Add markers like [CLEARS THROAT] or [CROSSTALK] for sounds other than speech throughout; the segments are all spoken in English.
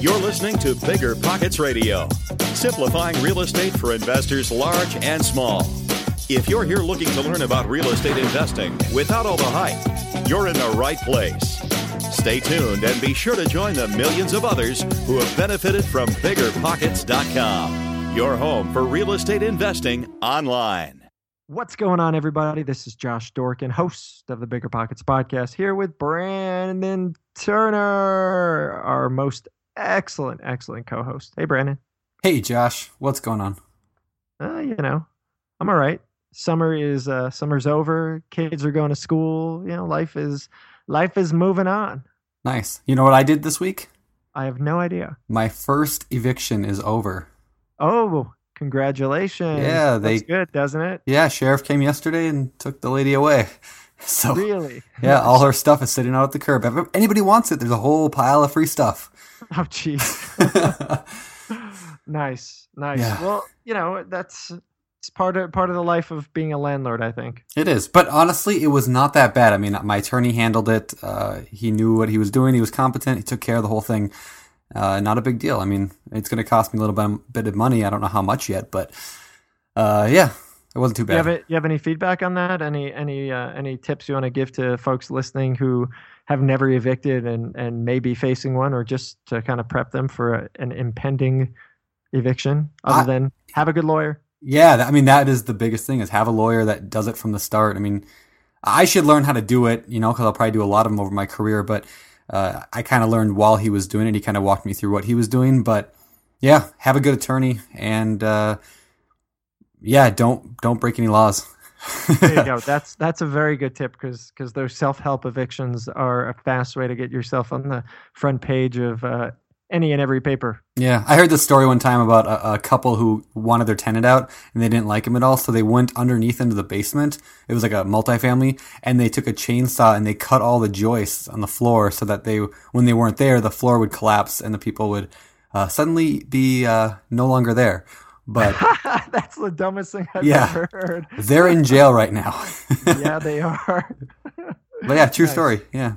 You're listening to Bigger Pockets Radio, simplifying real estate for investors large and small. If you're here looking to learn about real estate investing without all the hype, you're in the right place. Stay tuned and be sure to join the millions of others who have benefited from biggerpockets.com, your home for real estate investing online. What's going on, everybody? This is Josh Dorkin, host of the Bigger Pockets podcast, here with Brandon Turner, our most excellent, excellent co host. Hey, Brandon. Hey, Josh. What's going on? Uh, you know, I'm all right. Summer is uh, summer's over. Kids are going to school. You know, life is life is moving on. Nice. You know what I did this week? I have no idea. My first eviction is over. Oh, congratulations! Yeah, they That's good, doesn't it? Yeah, sheriff came yesterday and took the lady away. So Really? yeah, all her stuff is sitting out at the curb. If anybody wants it, there's a whole pile of free stuff. [LAUGHS] Oh, jeez. [LAUGHS] nice, nice. Yeah. Well, you know, that's it's part of part of the life of being a landlord. I think. It is, but honestly, it was not that bad. I mean, my attorney handled it. Uh, he knew what he was doing. He was competent. He took care of the whole thing. Uh, not a big deal. I mean, it's going to cost me a little bit, bit of money. I don't know how much yet, but uh, yeah, it wasn't too You have, bad. it, you have any feedback on that? Any any uh, any tips you want to give to folks listening who have never evicted and and may be facing one, or just to kind of prep them for a, an impending eviction? Other I- than have a good lawyer. Yeah, that- I mean that is the biggest thing is have a lawyer that does it from the start. I mean, I should learn how to do it, you know, because I'll probably do a lot of them over my career. But uh, I kind of learned while he was doing it. He kind of walked me through what he was doing. But yeah, have a good attorney, and uh, yeah, don't don't break any laws. There you [LAUGHS] go. That's that's a very good tip because because those self help evictions are a fast way to get yourself on the front page of uh, any and every paper. Yeah, I heard this story one time about a, a couple who wanted their tenant out and they didn't like him at all, so they went underneath into the basement. It was like a multifamily, and they took a chainsaw and they cut all the joists on the floor so that they, when they weren't there, the floor would collapse and the people would uh, suddenly be uh, no longer there. But [LAUGHS] that's the dumbest thing I've Yeah. ever heard. they're in jail [LAUGHS] right now. yeah, they [LAUGHS] are. but yeah, true Nice. story. Yeah.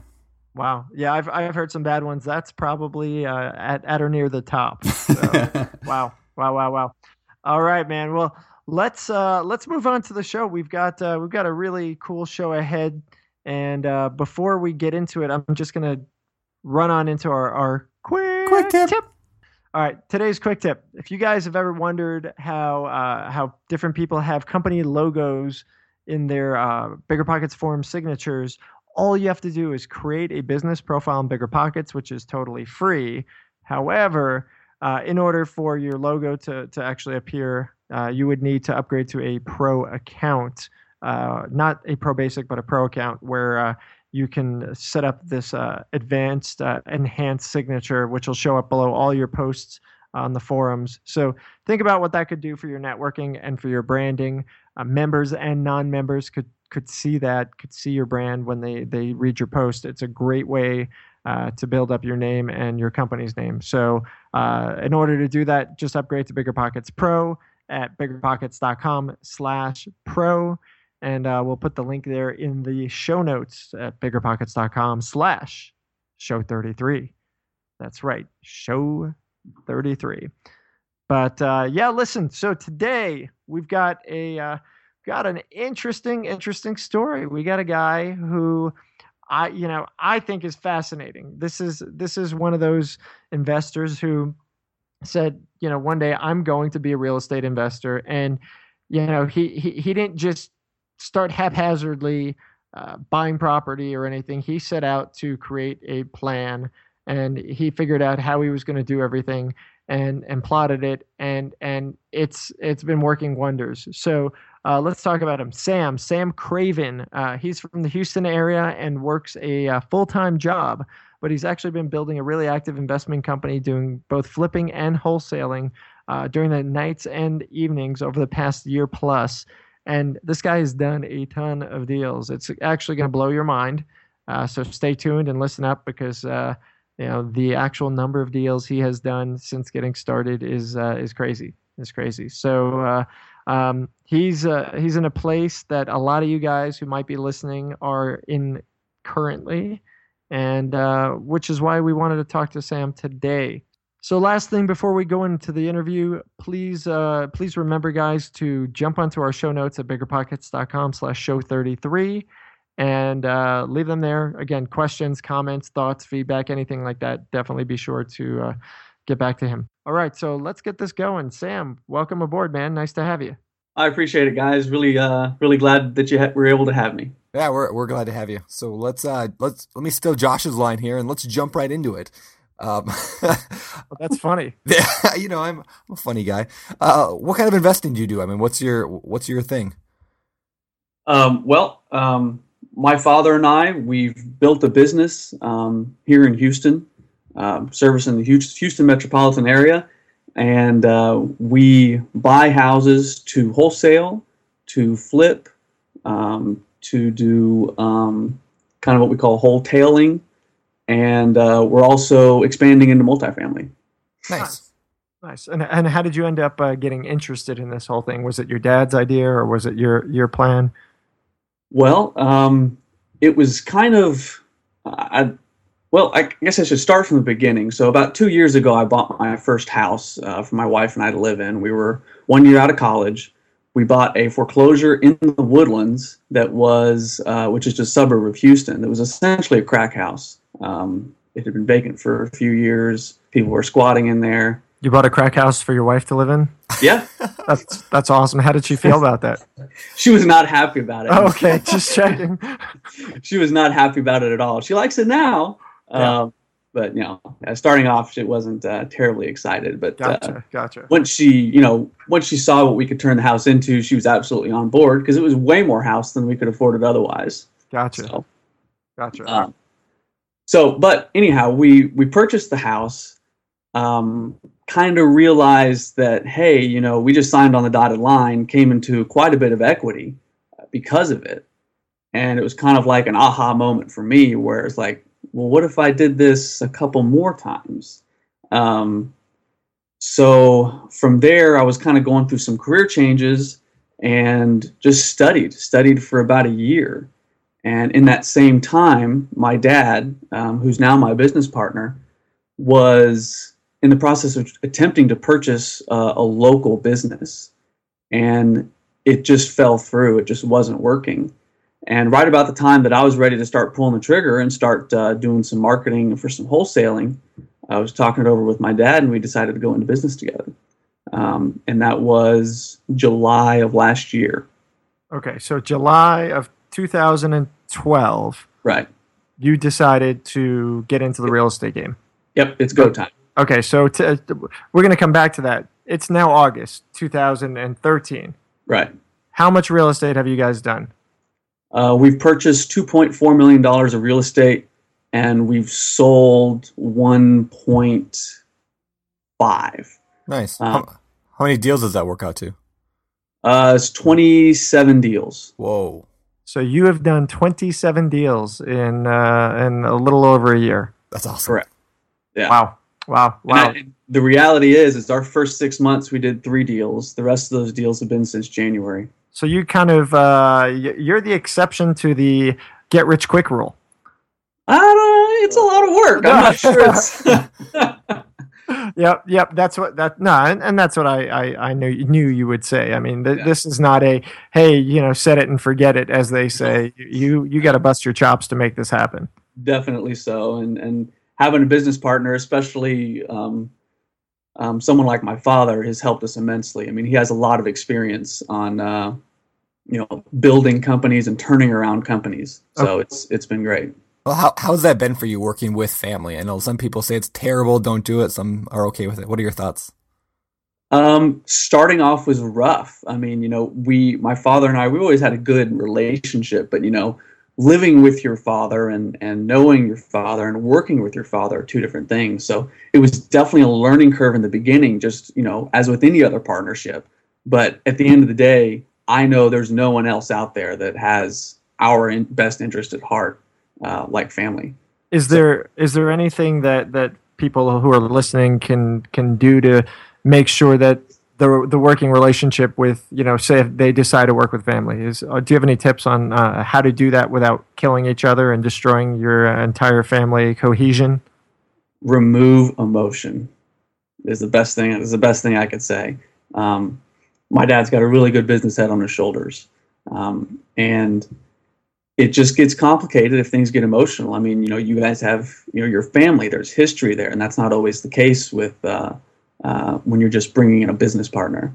Wow. Yeah, I've I've heard some bad ones. That's probably uh, at at or near the top. So, wow. Wow, wow, wow. All right, man. Well, let's uh, let's move on to the show. We've got uh, we've got a really cool show ahead, and uh, before we get into it, I'm just gonna run on into our our quick, Quick tip. All right, today's quick tip. If you guys have ever wondered how uh, how different people have company logos in their uh, Bigger Pockets form signatures, all you have to do is create a business profile in Bigger Pockets, which is totally free. However, uh, in order for your logo to, to actually appear, uh, you would need to upgrade to a pro account, uh, not a pro basic, but a pro account where uh, you can set up this uh, advanced, uh, enhanced signature, which will show up below all your posts on the forums. So think about what that could do for your networking and for your branding. members and non-members could could see that, could see your brand when they they read your post. It's a great way uh, to build up your name and your company's name. So, uh, in order to do that, just upgrade to Bigger Pockets Pro at biggerpockets.com/pro, and uh, we'll put the link there in the show notes at biggerpockets.com/slash show 33. That's right, show 33. But uh, yeah, listen. So today we've got a uh, got an interesting, interesting story. We got a guy who I, you know, I think is fascinating. This is this is one of those investors who said, you know, one day I'm going to be a real estate investor, and you know, he he he didn't just start haphazardly uh, buying property or anything. He set out to create a plan, and he figured out how he was going to do everything and and plotted it and and it's it's been working wonders so uh, let's talk about him sam sam craven uh, he's from the houston area and works a uh, full-time job but he's actually been building a really active investment company doing both flipping and wholesaling uh, during the nights and evenings over the past year plus and this guy has done a ton of deals it's actually going to blow your mind uh, so stay tuned and listen up because uh, you know the actual number of deals he has done since getting started is uh, is crazy. Is crazy. So uh, um, he's uh, he's in a place that a lot of you guys who might be listening are in currently, and uh, which is why we wanted to talk to Sam today. So last thing before we go into the interview, please uh, please remember guys to jump onto our show notes at biggerpockets.com slash show 33 and uh, leave them there. Again, questions, comments, thoughts, feedback, anything like that. Definitely be sure to uh, get back to him. All right, so let's get this going. Sam, welcome aboard, man. Nice to have you. I appreciate it, guys. Really, uh, really glad that you ha- were able to have me. Yeah, we're we're glad to have you. So let's uh let's let me steal Josh's line here and let's jump right into it. Um, well, that's funny. [LAUGHS] Yeah, you know I'm, I'm a funny guy. Uh, what kind of investing do you do? I mean, what's your what's your thing? Um, well, um, my father and I, we've built a business um, here in Houston, um, servicing the Houston metropolitan area. And uh, we buy houses to wholesale, to flip, um, to do um, kind of what we call wholetailing. And uh, we're also expanding into multifamily. Nice. Nice. And, and how did you end up uh, getting interested in this whole thing? Was it your dad's idea or was it your, your plan? Well, um, it was kind of, I, well, I guess I should start from the beginning. So about two years ago, I bought my first house uh, for my wife and I to live in. We were one year out of college. We bought a foreclosure in the Woodlands that was, uh, which is just a suburb of Houston. That was essentially a crack house. Um, it had been vacant for a few years. People were squatting in there. You bought a crack house for your wife to live in? Yeah. [LAUGHS] that's that's awesome. How did she feel about that? [LAUGHS] she was not happy about it. Oh, okay, just [LAUGHS] checking. she was not happy about it at all. She likes it now. Yeah. Um, but you know, starting off, she wasn't uh, terribly excited. But gotcha, uh, gotcha. Once she, you know, once she saw what we could turn the house into, she was absolutely on board because it was way more house than we could afford it otherwise. Gotcha. So, gotcha. Um, so, but anyhow, we we purchased the house. Um, kind of realized that hey, you know, we just signed on the dotted line, came into quite a bit of equity because of it, and it was kind of like an aha moment for me, where it's like, well, what if I did this a couple more times? Um, so from there, I was kind of going through some career changes and just studied, studied for about a year. And in that same time, my dad, um, who's now my business partner, was in the process of attempting to purchase uh, a local business, and it just fell through. It just wasn't working. And right about the time that I was ready to start pulling the trigger and start uh, doing some marketing for some wholesaling, I was talking it over with my dad, and we decided to go into business together. Um, and that was July of last year. Okay, so July of 2012, Right. you decided to get into the real estate game. Yep. It's go time. Okay, so to, we're going to come back to that. It's now August 2013. Right. How much real estate have you guys done? Uh, we've purchased $2.4 million of real estate and we've sold 1.5. Nice. Uh, how, how many deals does that work out to? Uh, it's 27 deals. Whoa. So you have done 27 deals in uh, in a little over a year. That's awesome. Correct. Yeah. Wow. Wow. Wow. I- the reality is, is our first six months we did three deals. The rest of those deals have been since January. So you kind of uh, you're the exception to the get rich quick rule. I don't know. It's a lot of work. I'm not [LAUGHS] sure it's. [LAUGHS] Yep, yep. That's what that no, and, and that's what I, I I knew knew you would say. I mean, th- Yeah. this is not a hey, you know, set it and forget it, as they say. You you got to bust your chops to make this happen. Definitely so, and and having a business partner, especially um, um, someone like my father, has helped us immensely. I mean, he has a lot of experience on uh, you know building companies and turning around companies, so it's it's been great. Well, how how's that been for you working with family? I know some people say it's terrible, don't do it. Some are okay with it. What are your thoughts? Um, starting off was rough. I mean, you know, we, my father and I, we always had a good relationship, but you know, living with your father and and knowing your father and working with your father are two different things. So it was definitely a learning curve in the beginning, just you know, as with any other partnership. But at the end of the day, I know there's no one else out there that has our in, best interest at heart, uh, like family. Is there is there anything that that people who are listening can can do to make sure that the the working relationship with you know say if they decide to work with family is uh, do you have any tips on uh, how to do that without killing each other and destroying your uh, entire family cohesion? remove emotion is the best thing is the best thing I could say. Um, my dad's got a really good business head on his shoulders, um, and it just gets complicated if things get emotional. I mean, you know, you guys have you know your family. There's history there, and that's not always the case with uh, uh, when you're just bringing in a business partner.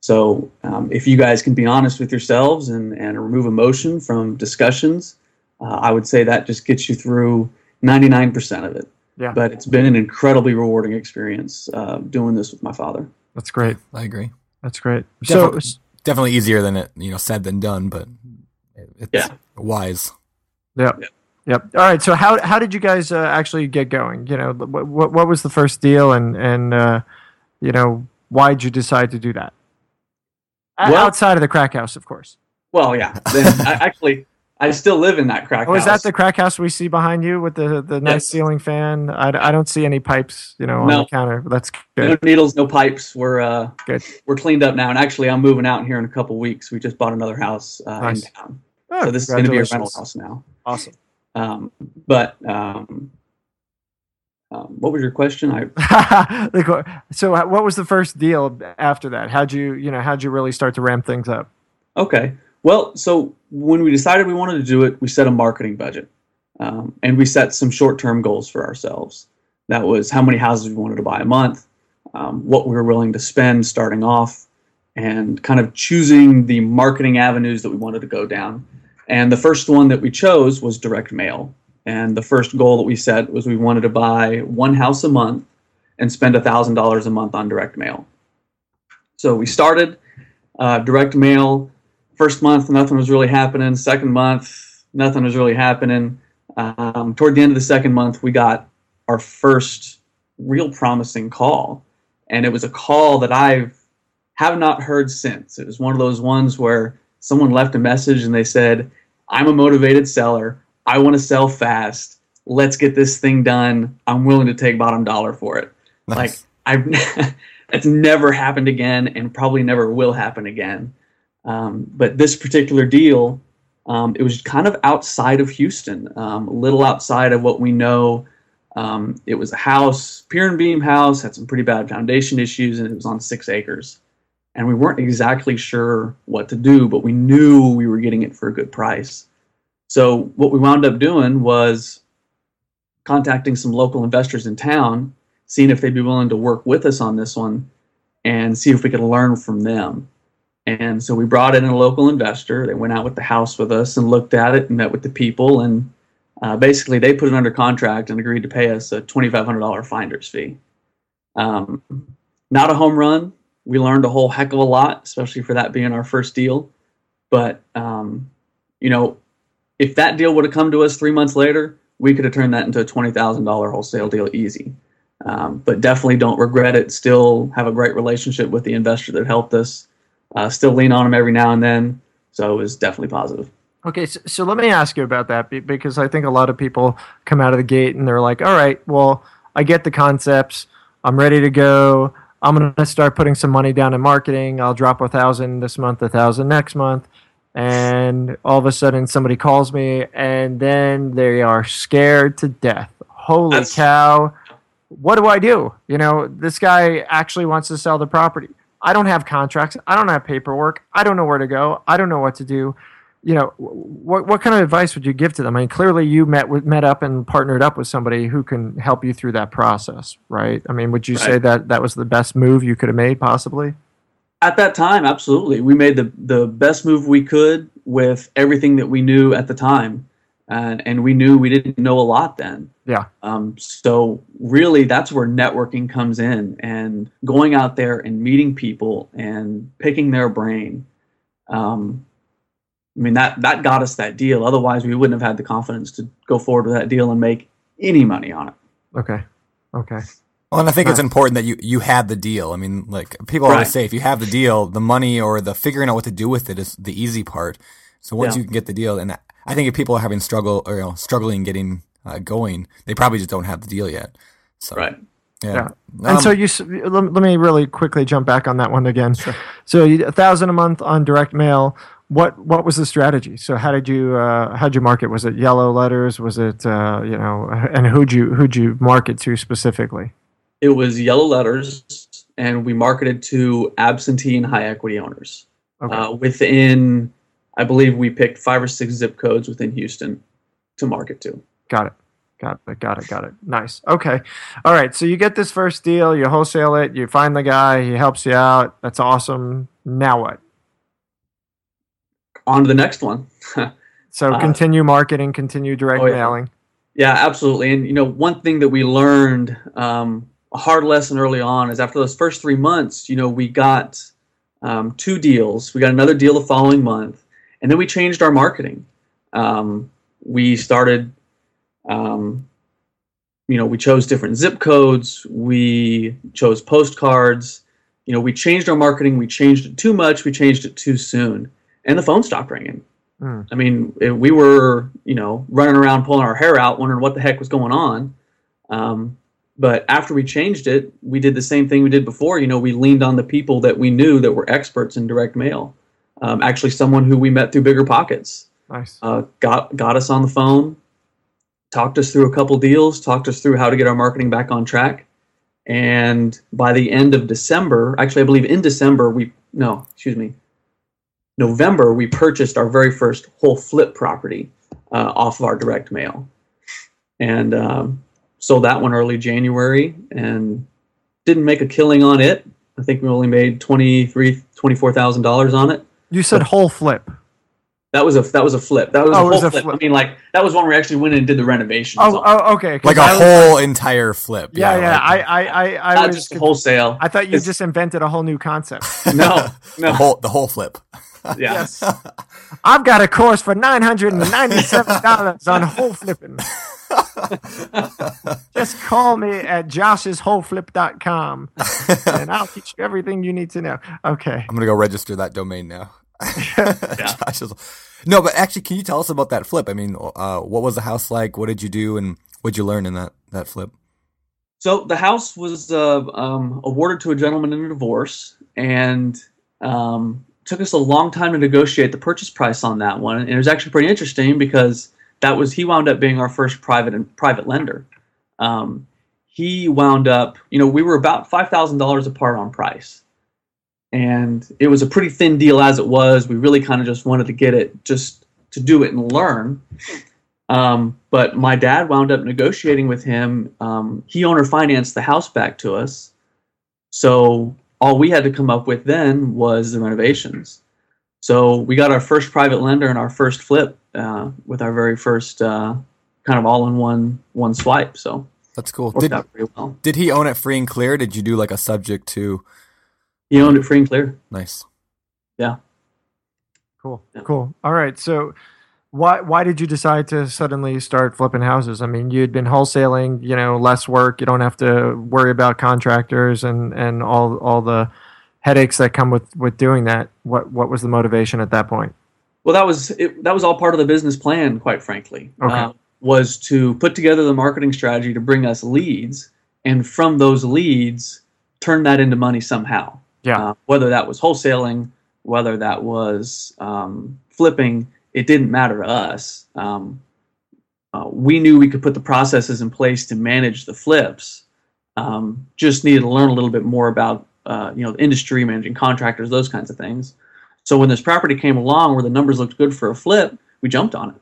So um, if you guys can be honest with yourselves and and remove emotion from discussions, uh, I would say that just gets you through 99% of it Yeah, but it's been an incredibly rewarding experience uh, doing this with my father. that's great. I agree. That's great. So Definitely, definitely easier than it, you know, said than done, but it's Yeah. wise. Yep. Yep. Yep. All right. So how how did you guys uh, actually get going? You know, what what, what was the first deal, and and uh, you know why did you decide to do that? Well- Outside of the crack house, of course. Well, yeah. [LAUGHS] I, actually, I still live in that crack Oh, is that the crack house we see behind you with the the nice Yes. ceiling fan? I, I don't see any pipes, you know, on the counter. That's no needles, no pipes. We're uh, Good. we're cleaned up now, and actually, I'm moving out here in a couple weeks. We just bought another house uh, Nice. in town, Oh, so this is going to be a rental house now. Awesome. Um, but um, um, what was your question? I [LAUGHS] so uh, what was the first deal after that? How'd you you know how'd you really start to ramp things up? Okay. Well, so when we decided we wanted to do it, we set a marketing budget, um, and we set some short-term goals for ourselves. That was how many houses we wanted to buy a month, um, what we were willing to spend starting off, and kind of choosing the marketing avenues that we wanted to go down. And the first one that we chose was direct mail. And the first goal that we set was we wanted to buy one house a month and spend $1,000 a month on direct mail. So we started uh, direct mail. First month, nothing was really happening. Second month, nothing was really happening. Um, toward the end of the second month, we got our first real promising call. And it was a call that I've have not heard since. It was one of those ones where someone left a message and they said, I'm a motivated seller. I want to sell fast. Let's get this thing done. I'm willing to take bottom dollar for it. Nice. Like I've [LAUGHS] that's never happened again and probably never will happen again. Um, but this particular deal, um, it was kind of outside of Houston, um, a little outside of what we know Um, it was a house, pier and beam house, had some pretty bad foundation issues, and it was on six acres. And we weren't exactly sure what to do, but we knew we were getting it for a good price. So what we wound up doing was contacting some local investors in town, seeing if they'd be willing to work with us on this one, and see if we could learn from them. And so we brought in a local investor. They went out with the house with us and looked at it and met with the people. And uh, basically, they put it under contract and agreed to pay us a $2,500 finder's fee. Um, not a home run. We learned a whole heck of a lot, especially for that being our first deal. But, um, you know, if that deal would have come to us three months later, we could have turned that into a $20,000 wholesale deal easy. Um, but definitely don't regret it. Still have a great relationship with the investor that helped us. Uh, still lean on him every now and then. So it was definitely positive. Okay, so, so let me ask you about that because I think a lot of people come out of the gate and they're like, all right, well, I get the concepts. I'm ready to go. I'm going to start putting some money down in marketing. I'll drop a thousand this month, a thousand next month. And all of a sudden somebody calls me and then they are scared to death. Holy That's- cow. What do I do? You know, this guy actually wants to sell the property. I don't have contracts. I don't have paperwork. I don't know where to go. I don't know what to do. You know, what what kind of advice would you give to them? I mean, clearly you met with met up and partnered up with somebody who can help you through that process, right? I mean, would you right. say that that was the best move you could have made, possibly? At that time, absolutely. We made the the best move we could with everything that we knew at the time, and and we knew we didn't know a lot then. Yeah. Um, so really, that's where networking comes in, and going out there and meeting people and picking their brain. Um, I mean that that got us that deal. Otherwise, we wouldn't have had the confidence to go forward with that deal and make any money on it. Okay. Okay. Well, and I think it's important that you you had the deal. I mean, like people right. always say, if you have the deal, the money or the figuring out what to do with it is the easy part. So once yeah. you can get the deal, and I think if people are having struggle or you know, struggling getting uh, going, they probably just don't have the deal yet. So, right. Yeah. yeah. And um, so you let, let, me really quickly jump back on that one again. Sure. So a thousand a month on direct mail. What what was the strategy? So how did you uh, how did you market? Was it yellow letters? Was it uh, you know? [LAUGHS] And who'd you who'd you market to specifically? It was yellow letters, and we marketed to absentee and high equity owners. Okay. Uh, within, I believe we picked five or six zip codes within Houston to market to. Got it. Got it. Got it. Got it. Nice. Okay. All right. So you get this first deal, you wholesale it, you find the guy, he helps you out. That's awesome. Now what? On to the next one. [LAUGHS] so uh, continue marketing, continue direct oh, yeah. mailing. Yeah, absolutely. And you know, one thing that we learned, um, a hard lesson early on, is after those first three months, you know, we got um, two deals. We got another deal the following month, and then we changed our marketing. Um, we started um, you know, we chose different zip codes. We chose postcards. You know, we changed our marketing. We changed it too much. We changed it too soon, and the phone stopped ringing. Mm. I mean, it, we were, you know, running around pulling our hair out, wondering what the heck was going on. Um, but after we changed it, we did the same thing we did before. You know, we leaned on the people that we knew that were experts in direct mail. Um, actually, someone who we met through Bigger Pockets. Nice. Uh, got got us on the phone talked us through a couple deals, talked us through how to get our marketing back on track. And by the end of December, actually, I believe in December, we, no, excuse me, November, we purchased our very first whole flip property uh, off of our direct mail. And um, sold that one early January and didn't make a killing on it. I think we only made $23,000, $24,000 on it. You said but, whole flip. That was a that was a flip. That was oh, a whole was a flip. flip. I mean, like that was one where we actually went in and did the renovation. Oh, oh okay. Like a I whole entire flip. Yeah, yeah. yeah. Like, I, I, I, I not was just wholesale. I thought you just invented a whole new concept. no, [LAUGHS] no, the whole the whole flip. Yeah. yes. [LAUGHS] I've got a course for nine hundred and ninety-seven dollars on whole flipping. [LAUGHS] Just call me at josh'swholeflip.com [LAUGHS] and I'll teach you everything you need to know. Okay. I'm gonna go register that domain now. no, but actually, can you tell us about that flip? I mean, uh, what was the house like? What did you do, and what did you learn in that that flip? So the house was uh, um, awarded to a gentleman in a divorce, and um, took us a long time to negotiate the purchase price on that one. And it was actually pretty interesting because that was he wound up being our first private and private lender. Um, he wound up, you know, we were about five thousand dollars apart on price, and it was a pretty thin deal as it was. We really kind of just wanted to get it just to do it and learn. Um, but my dad wound up negotiating with him. Um, he owner financed the house back to us, so all we had to come up with then was the renovations. So we got our first private lender and our first flip uh, with our very first uh, kind of all-in-one one swipe. So that's cool. Did, well. did he own it free and clear? Did you do like a subject to? He owned it free and clear. Nice. Yeah. Cool. Yeah. Cool. All right. So why why did you decide to suddenly start flipping houses? I mean, you'd been wholesaling, you know, less work. You don't have to worry about contractors and and all all the headaches that come with with doing that. What what was the motivation at that point? Well, that was it, that was all part of the business plan, quite frankly. Okay. Uh, was to put together the marketing strategy to bring us leads, and from those leads, turn that into money somehow. Yeah. Uh, whether that was wholesaling, whether that was um, flipping it didn't matter to us. Um, uh, we knew we could put the processes in place to manage the flips. Um, just needed to learn a little bit more about uh, you know the industry, managing contractors, those kinds of things. So when this property came along where the numbers looked good for a flip, we jumped on it.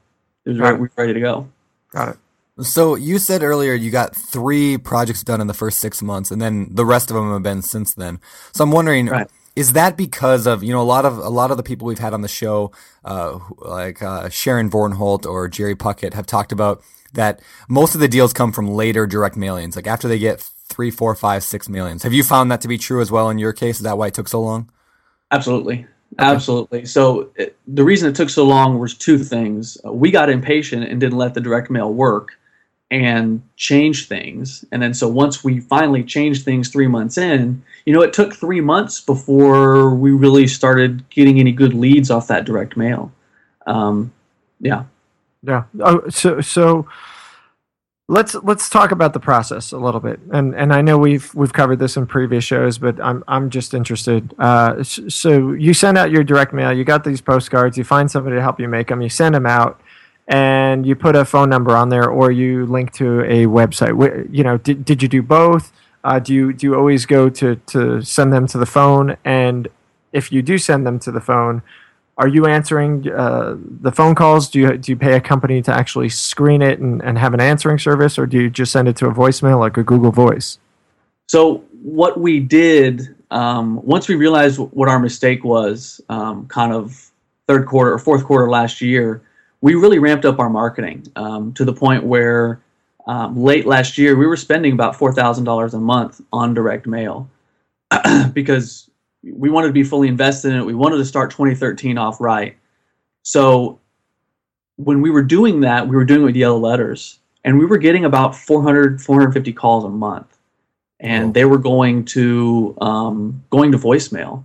It was right. we were ready to go. Got it. So you said earlier you got three projects done in the first six months, and then the rest of them have been since then. So I'm wondering, right is that because of you know a lot of a lot of the people we've had on the show, uh, like uh, Sharon Vornholt or Jerry Puckett, have talked about that most of the deals come from later direct mailings, like after they get three, four, five, six mailings. Have you found that to be true as well in your case? Is that why it took so long? Absolutely. Okay. Absolutely. So it, the reason it took so long was two things. We got impatient and didn't let the direct mail work and change things. And then so once we finally changed things three months in, you know, it took three months before we really started getting any good leads off that direct mail. Um, yeah. Yeah. Oh, so so let's let's talk about the process a little bit. And and I know we've we've covered this in previous shows, but I'm I'm just interested. Uh, so you send out your direct mail. You got these postcards. You find somebody to help you make them. You send them out and you put a phone number on there or you link to a website. You know, did, did you do both? Uh, do you do you always go to to send them to the phone? And if you do send them to the phone, are you answering uh, the phone calls? Do you do you pay a company to actually screen it and, and have an answering service, or do you just send it to a voicemail like a Google Voice? So what we did um, once we realized what our mistake was, um, kind of third quarter or fourth quarter last year, we really ramped up our marketing um, to the point where um, late last year we were spending about four thousand dollars a month on direct mail [CLEARS THROAT] because we wanted to be fully invested in it. We wanted to start 2013 off right. So when we were doing that, we were doing it with yellow letters, and we were getting about 400 450 calls a month, and oh. they were going to um, going to voicemail.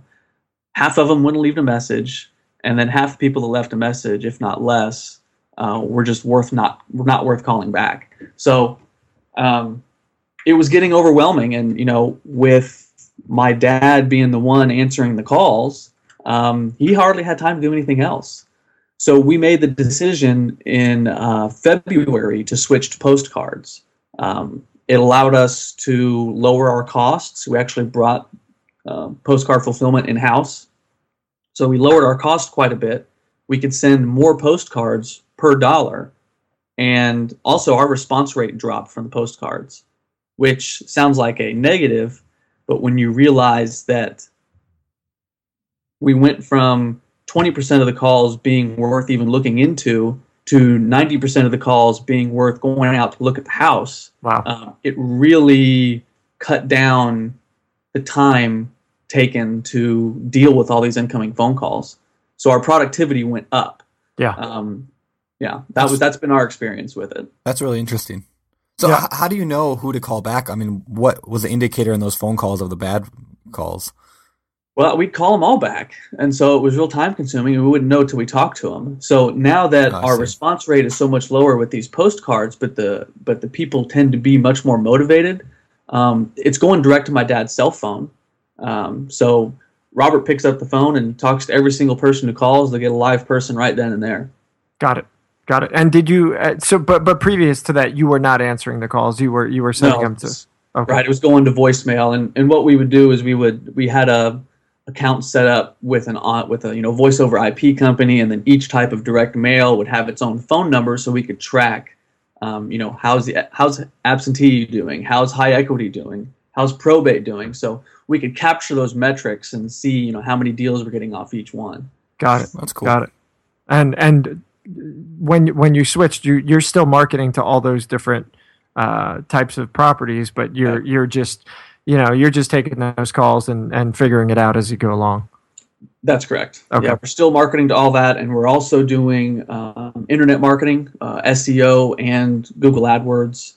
Half of them wouldn't leave a message and then half the people that left a message, if not less, uh, were just worth not were not worth calling back. So um, it was getting overwhelming, and you know, with my dad being the one answering the calls, um, he hardly had time to do anything else. So we made the decision in uh, February to switch to postcards. Um, it allowed us to lower our costs. We actually brought uh, postcard fulfillment in house so we lowered our cost quite a bit. We could send more postcards per dollar. And also, our response rate dropped from the postcards, which sounds like a negative. But when you realize that we went from 20% of the calls being worth even looking into to 90% of the calls being worth going out to look at the house. Wow. Um, it really cut down the time taken to deal with all these incoming phone calls. So our productivity went up. Yeah. Um, yeah, that that's, was that's been our experience with it. That's really interesting. So yeah. h- how do you know who to call back? I mean, what was the indicator in those phone calls of the bad calls? Well, we'd call them all back, and so it was real time consuming, and we wouldn't know till we talked to them. So now that oh, our see. response rate is so much lower with these postcards, but the but the people tend to be much more motivated. Um, it's going direct to my dad's cell phone, um, so Robert picks up the phone and talks to every single person who calls. They get a live person right then and there. Got it. Got it. And did you? Uh, so, but but previous to that, you were not answering the calls. You were you were sending No, them to. Okay. Right. It was going to voicemail, and, and what we would do is we would we had a account set up with an on with a you know voice over IP company, and then each type of direct mail would have its own phone number, so we could track, um, you know, how's the how's absentee doing, how's high equity doing, how's probate doing, so we could capture those metrics and see you know how many deals we're getting off each one. Got it. That's cool. Got it. And and when when you switched, you you're still marketing to all those different uh, types of properties, but you're you're just you know you're just taking those calls and and figuring it out as you go along. That's correct. Okay. Yeah, we're still marketing to all that, and we're also doing um, internet marketing, uh, SEO, and Google AdWords,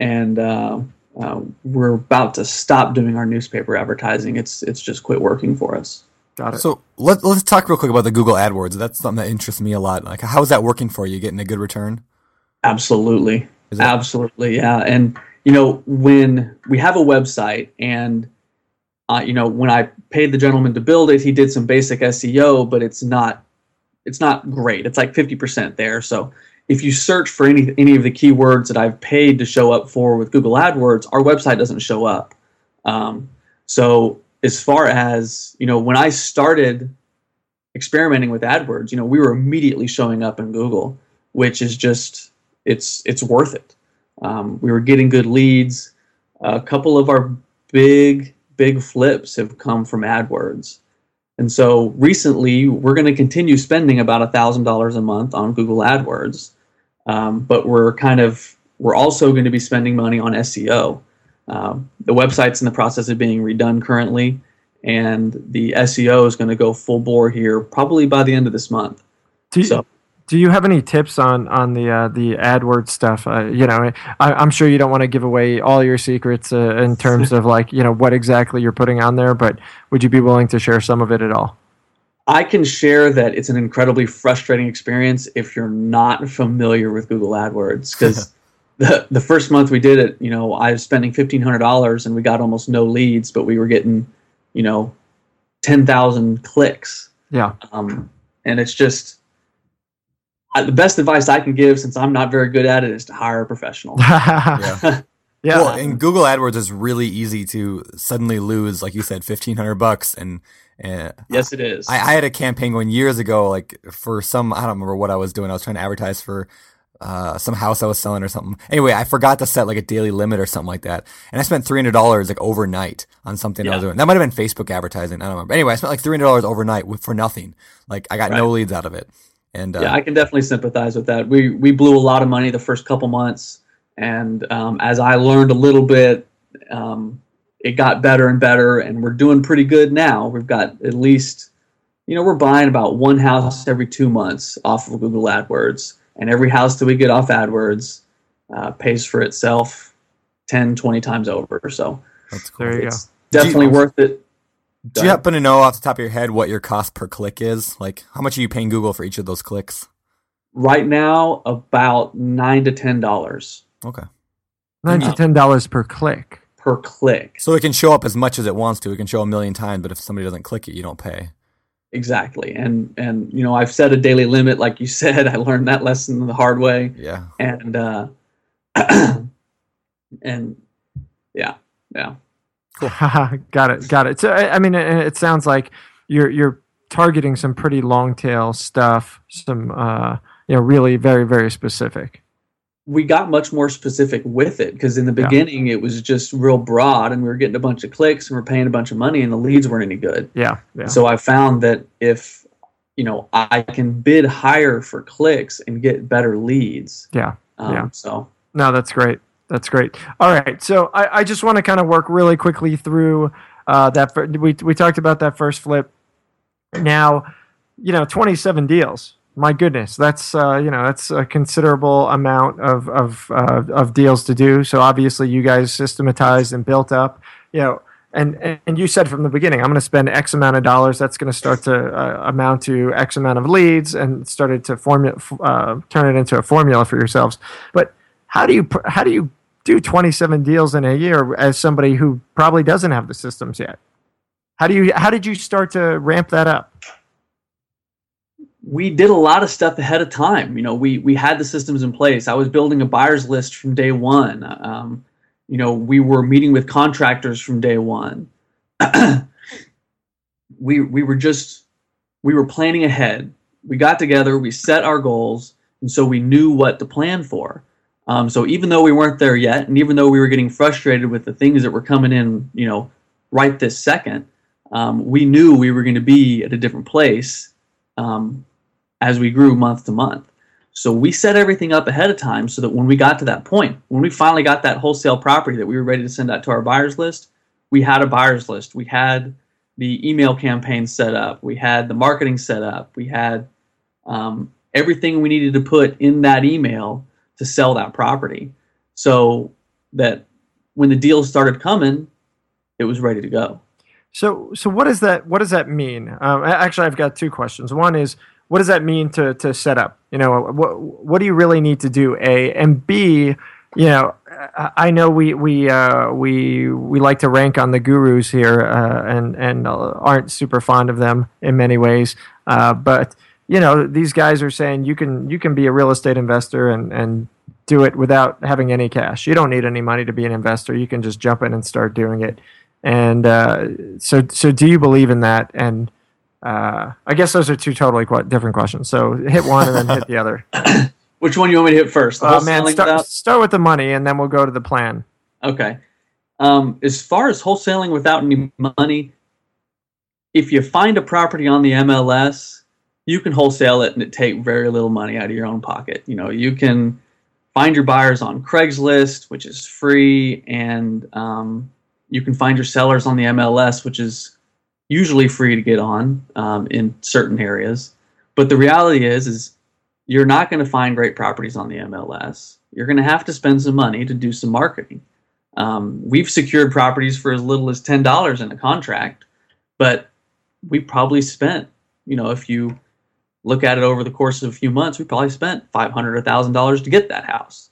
and uh, uh, we're about to stop doing our newspaper advertising. It's it's just quit working for us. Got it. So let, let's talk real quick about the Google AdWords. That's something that interests me a lot. Like, how is that working for you? Getting a good return? Absolutely. Is that- Absolutely. Yeah. And, you know, when we have a website and, uh, you know, when I paid the gentleman to build it, he did some basic SEO, but it's not, it's not great. It's like 50% there. So if you search for any, any of the keywords that I've paid to show up for with Google AdWords, our website doesn't show up. Um, so as far as, you know, when I started experimenting with AdWords, you know, we were immediately showing up in Google, which is just, it's it's worth it. Um, we were getting good leads. A couple of our big big flips have come from AdWords, and so recently we're going to continue spending about a thousand dollars a month on Google AdWords, um, but we're kind of we're also going to be spending money on SEO. Um, the website's in the process of being redone currently, and the SEO is going to go full bore here probably by the end of this month. Do you, So do you have any tips on on the uh, the AdWords stuff? Uh, you know, I, I'm sure you don't want to give away all your secrets uh, in [LAUGHS] terms of like you know what exactly you're putting on there, but would you be willing to share some of it at all? I can share that it's an incredibly frustrating experience if you're not familiar with Google AdWords because [LAUGHS] the the first month we did it, you know, I was spending fifteen hundred dollars and we got almost no leads, but we were getting, you know, ten thousand clicks, Yeah. um, and it's just. I, the best advice I can give, since I'm not very good at it, is to hire a professional. [LAUGHS] yeah. Yeah. Well, and Google AdWords is really easy to suddenly lose, like you said, fifteen hundred bucks. And uh, yes, it is. I, I had a campaign going years ago, like for some, I don't remember what I was doing. I was trying to advertise for uh, some house I was selling or something. Anyway, I forgot to set like a daily limit or something like that, and I spent three hundred dollars like overnight on something I was doing. That might have been Facebook advertising. I don't remember. Anyway, I spent like three hundred dollars overnight with, for nothing. Like I got no leads out of it. And uh, yeah, I can definitely sympathize with that. We we blew a lot of money the first couple months, and um, as I learned a little bit, um, it got better and better, and we're doing pretty good now. We've got at least, you know, we're buying about one house every two months off of Google AdWords, and every house that we get off AdWords uh, pays for itself 10, 20 times over. So that's cool. There you go. it's definitely worth it. Do you happen to know off the top of your head what your cost per click is? Like, how much are you paying Google for each of those clicks? Right now, about nine to ten dollars Okay. Nine to ten dollars per click. per click. So it can show up as much as it wants to. It can show a million times, but if somebody doesn't click it, you don't pay. Exactly. And and you know, I've set a daily limit like you [LAUGHS] said. I learned that lesson the hard way. Yeah. And uh [CLEARS THROAT] and yeah, yeah. [LAUGHS] got it. Got it. So I I mean, it, it sounds like you're you're targeting some pretty long tail stuff. Some uh, you know, really very very specific. We got much more specific with it because in the Yeah. beginning it was just real broad and we were getting a bunch of clicks and we are paying a bunch of money and the leads weren't any good. Yeah. Yeah. So I found that if you know I can bid higher for clicks and get better leads. Yeah. Um, Yeah. So No, that's great. That's great. All right. So I, I just want to kind of work really quickly through uh, that. fir- We, we talked about that first flip. Now, you know, 27 deals. My goodness, that's uh, you know that's a considerable amount of of uh, of deals to do. So obviously, you guys systematized and built up. You know, and and you said from the beginning, I'm going to spend X amount of dollars. That's going to start to uh, amount to X amount of leads, and started to formula uh, turn it into a formula for yourselves. But how do you how do you do 27 deals in a year as somebody who probably doesn't have the systems yet? How do you how did you start to ramp that up? we did a lot of stuff ahead of time. You know, we we had the systems in place. I was building a buyer's list from day one. Um, you know, we were meeting with contractors from day one. [CLEARS THROAT] we we were just we were planning ahead. We got together, we set our goals, and so we knew what to plan for. Um, so even though we weren't there yet, and even though we were getting frustrated with the things that were coming in, you know, right this second, um, we knew we were going to be at a different place um, as we grew month to month. So we set everything up ahead of time so that when we got to that point, when we finally got that wholesale property that we were ready to send out to our buyers list, we had a buyers list. We had the email campaign set up. We had the marketing set up. We had um, everything we needed to put in that email to sell that property so that when the deals started coming, it was ready to go. So, so what does that what does that mean? Um, actually, I've got two questions. One is, what does that mean to to set up? You know, what what do you really need to do? A and B. You know, I know we we uh, we we like to rank on the gurus here, uh, and and aren't super fond of them in many ways. Uh, but you know, these guys are saying you can you can be a real estate investor and and do it without having any cash. You don't need any money to be an investor. You can just jump in and start doing it. And uh, so, so do you believe in that? And uh, I guess those are two totally qu- different questions. So hit one and then hit the other. [COUGHS] Which one you want me to hit first? Uh, man, start, start with the money, and then we'll go to the plan. Okay. Um, as far as wholesaling without any money, if you find a property on the MLS, you can wholesale it and it take very little money out of your own pocket. You know, you can find your buyers on Craigslist, which is free, and um, you can find your sellers on the MLS, which is usually free to get on um, in certain areas. But the reality is, is you're not going to find great properties on the MLS. You're going to have to spend some money to do some marketing. Um, we've secured properties for as little as ten dollars in a contract, but we probably spent, you know, if you look at it over the course of a few months, we probably spent five hundred or thousand dollars to get that house.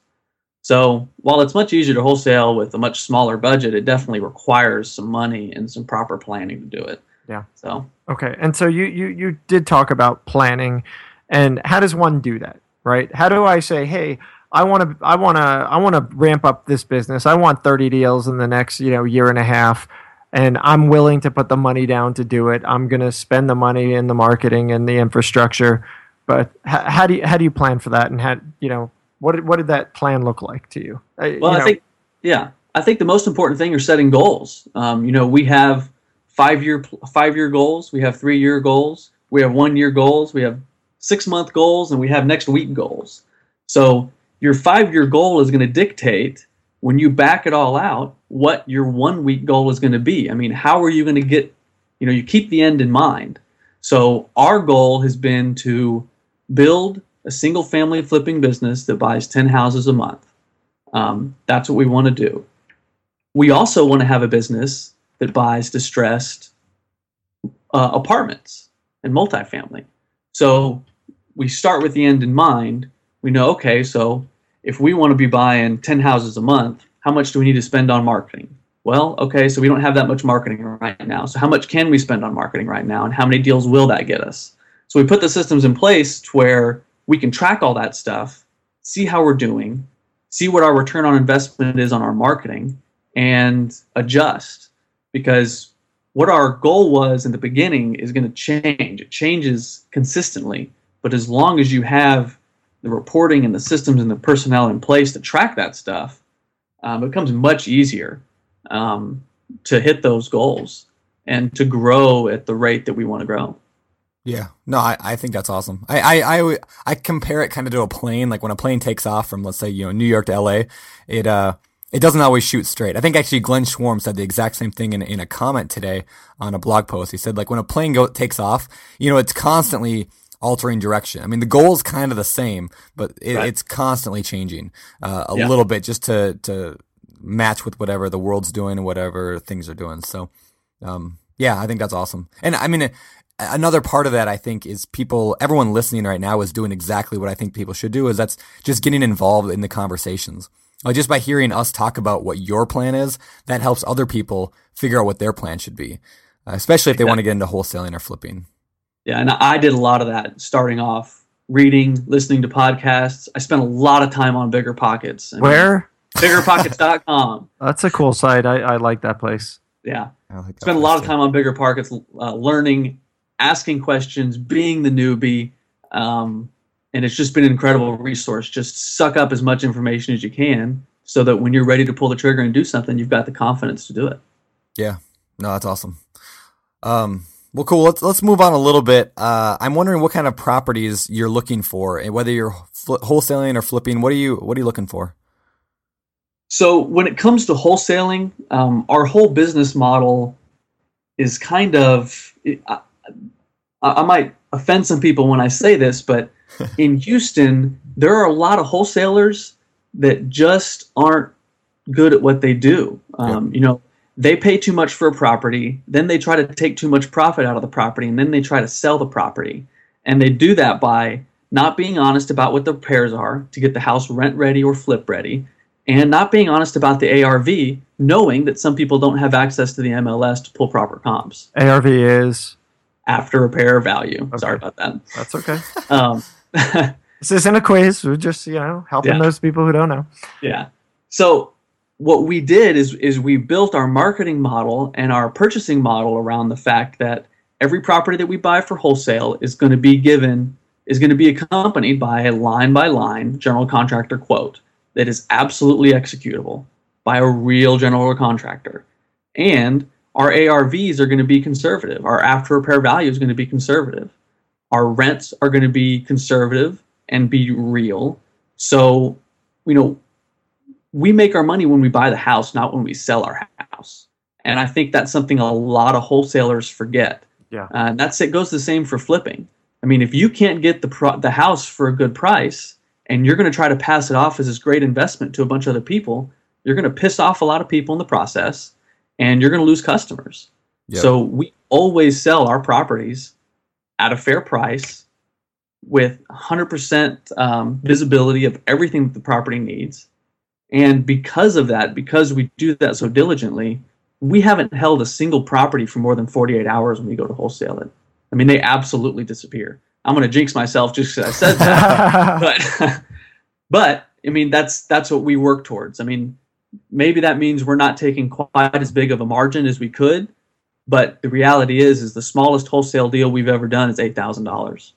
So while it's much easier to wholesale with a much smaller budget, it definitely requires some money and some proper planning to do it. Yeah. So okay, and so you you you did talk about planning, and how does one do that? Right? How do I say, hey, I want to I want to I want to ramp up this business. I want 30 deals in the next, you know, year and a half and I'm willing to put the money down to do it. I'm going to spend the money in the marketing and the infrastructure. But how, how do you how do you plan for that and how you know what did, what did that plan look like to you? Uh, well, you know, I think yeah, I think the most important thing are setting goals. Um, you know, we have five year five year goals, we have three year goals, we have one year goals, we have six month goals, and we have next week goals. So your five year goal is going to dictate when you back it all out what your one week goal is going to be. I mean, how are you going to get? You know, you keep the end in mind. So our goal has been to build a single family flipping business that buys 10 houses a month. Um, that's what we want to do. We also want to have a business that buys distressed uh, apartments and multifamily. So we start with the end in mind. We know, okay, so if we want to be buying 10 houses a month, how much do we need to spend on marketing? Well, okay, so we don't have that much marketing right now. So how much can we spend on marketing right now and how many deals will that get us? So we put the systems in place to where we can track all that stuff, see how we're doing, see what our return on investment is on our marketing, and adjust. Because what our goal was in the beginning is going to change. It changes consistently. But as long as you have the reporting and the systems and the personnel in place to track that stuff, um, it becomes much easier um, to hit those goals and to grow at the rate that we want to grow. Yeah, no, I, I think that's awesome. I, I, I, I compare it kind of to a plane. Like when a plane takes off from, let's say, you know, New York to LA, it, uh, it doesn't always shoot straight. I think actually Glenn Schworm said the exact same thing in, in a comment today on a blog post. He said like when a plane go, takes off, you know, it's constantly altering direction. I mean, the goal is kind of the same, but it, right. it's constantly changing uh, a yeah. little bit just to, to match with whatever the world's doing and whatever things are doing. So, um, yeah, I think that's awesome. And I mean, another part of that I think is people everyone listening right now is doing exactly what I think people should do is that's just getting involved in the conversations. Like just by hearing us talk about what your plan is, that helps other people figure out what their plan should be, especially if they want to get into wholesaling or flipping. Yeah, and I did a lot of that starting off, reading, listening to podcasts. I spent a lot of time on Bigger Pockets. I mean, Where? biggerpockets.com. [LAUGHS] That's a cool site. I, I like that place. Yeah. I like Spent a lot of place, time on Bigger Pockets, uh, learning, asking questions, being the newbie. Um, and it's just been an incredible resource. Just suck up as much information as you can so that when you're ready to pull the trigger and do something, you've got the confidence to do it. Yeah. No, that's awesome. Um, well, cool. Let's let's move on a little bit. Uh, I'm wondering what kind of properties you're looking for, and whether you're fl- wholesaling or flipping. What are you What are you looking for? So when it comes to wholesaling, um, our whole business model is kind of. I, I might offend some people when I say this, but [LAUGHS] in Houston, there are a lot of wholesalers that just aren't good at what they do. Um, You know, they pay too much for a property, then they try to take too much profit out of the property, and then they try to sell the property. And they do that by not being honest about what the repairs are to get the house rent ready or flip ready, and not being honest about the ARV, knowing that some people don't have access to the MLS to pull proper comps ARV is. after repair value. Sorry about that. That's okay. [LAUGHS] Um, [LAUGHS] this isn't a quiz. We're just, you know, helping Yeah. those people who don't know. Yeah. So what we did is is we built our marketing model and our purchasing model around the fact that every property that we buy for wholesale is going to be given is going to be accompanied by a line by line general contractor quote that is absolutely executable by a real general contractor. And our ARVs are going to be conservative. Our after repair value is going to be conservative. Our rents are going to be conservative and be real. So, you know, we make our money when we buy the house, not when we sell our house. And I think that's something a lot of wholesalers forget. Yeah. Uh, and that's it goes the same for flipping. I mean, if you can't get the pro- the house for a good price, and you're going to try to pass it off as this great investment to a bunch of other people, you're going to piss off a lot of people in the process, and you're going to lose customers. Yeah. So we always sell our properties at a fair price with 100% um, visibility of everything that the property needs. And because of that, because we do that so diligently, we haven't held a single property for more than 48 hours when we go to wholesale it. I mean, they absolutely disappear. I'm going to jinx myself just because I said that. [LAUGHS] but, but I mean, that's that's what we work towards. I mean, maybe that means we're not taking quite as big of a margin as we could, but the reality is, is the smallest wholesale deal we've ever done is eight thousand dollars.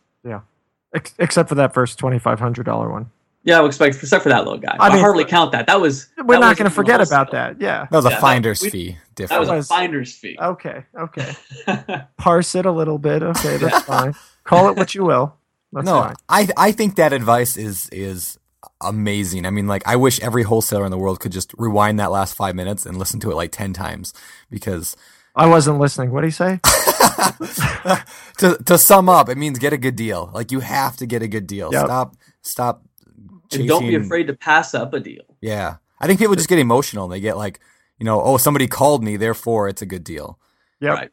Ex- except for that first $2,500 one. Yeah, I would expect, except for that little guy. I I, mean- hardly count that. That was We're that not going to forget about that. Yeah. That was Yeah, a finder's we- fee. That was a finder's fee. Okay. Okay. [LAUGHS] Parse it a little bit. Okay. That's fine. Call it what you will. That's no, fine. I I think that advice is is amazing. I mean, like I wish every wholesaler in the world could just rewind that last five minutes and listen to it like ten times because I wasn't listening. What do you say? [LAUGHS] [LAUGHS] to to sum up, it means get a good deal. Like you have to get a good deal. Yep. Stop stop. And don't be afraid to pass up a deal. Yeah, I think people just get emotional. and They get like, you know, oh, somebody called me, therefore it's a good deal. Yep. Right.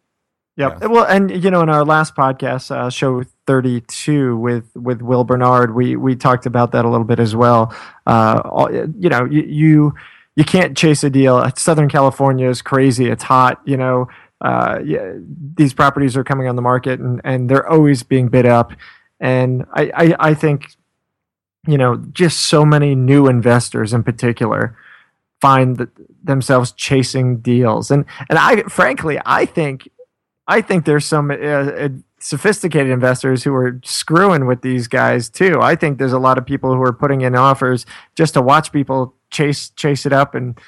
Yep. Yeah. Well, and you know, in our last podcast, uh, show thirty-two with with Will Barnard, we we talked about that a little bit as well. Uh, all, you know, you, you you can't chase a deal. Southern California is crazy. It's hot. You know, uh, yeah, these properties are coming on the market, and and they're always being bid up. And I I, I think, you know, just so many new investors in particular find themselves chasing deals and and I frankly I think I think there's some uh, uh, sophisticated investors who are screwing with these guys too. I think there's a lot of people who are putting in offers just to watch people chase chase it up and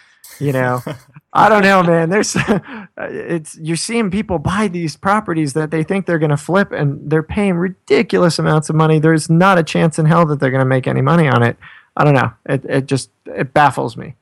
you know [LAUGHS] I don't know man there's [LAUGHS] it's you're seeing people buy these properties that they think they're going to flip and they're paying ridiculous amounts of money. There's not a chance in hell that they're going to make any money on it. I don't know. It it just it baffles me.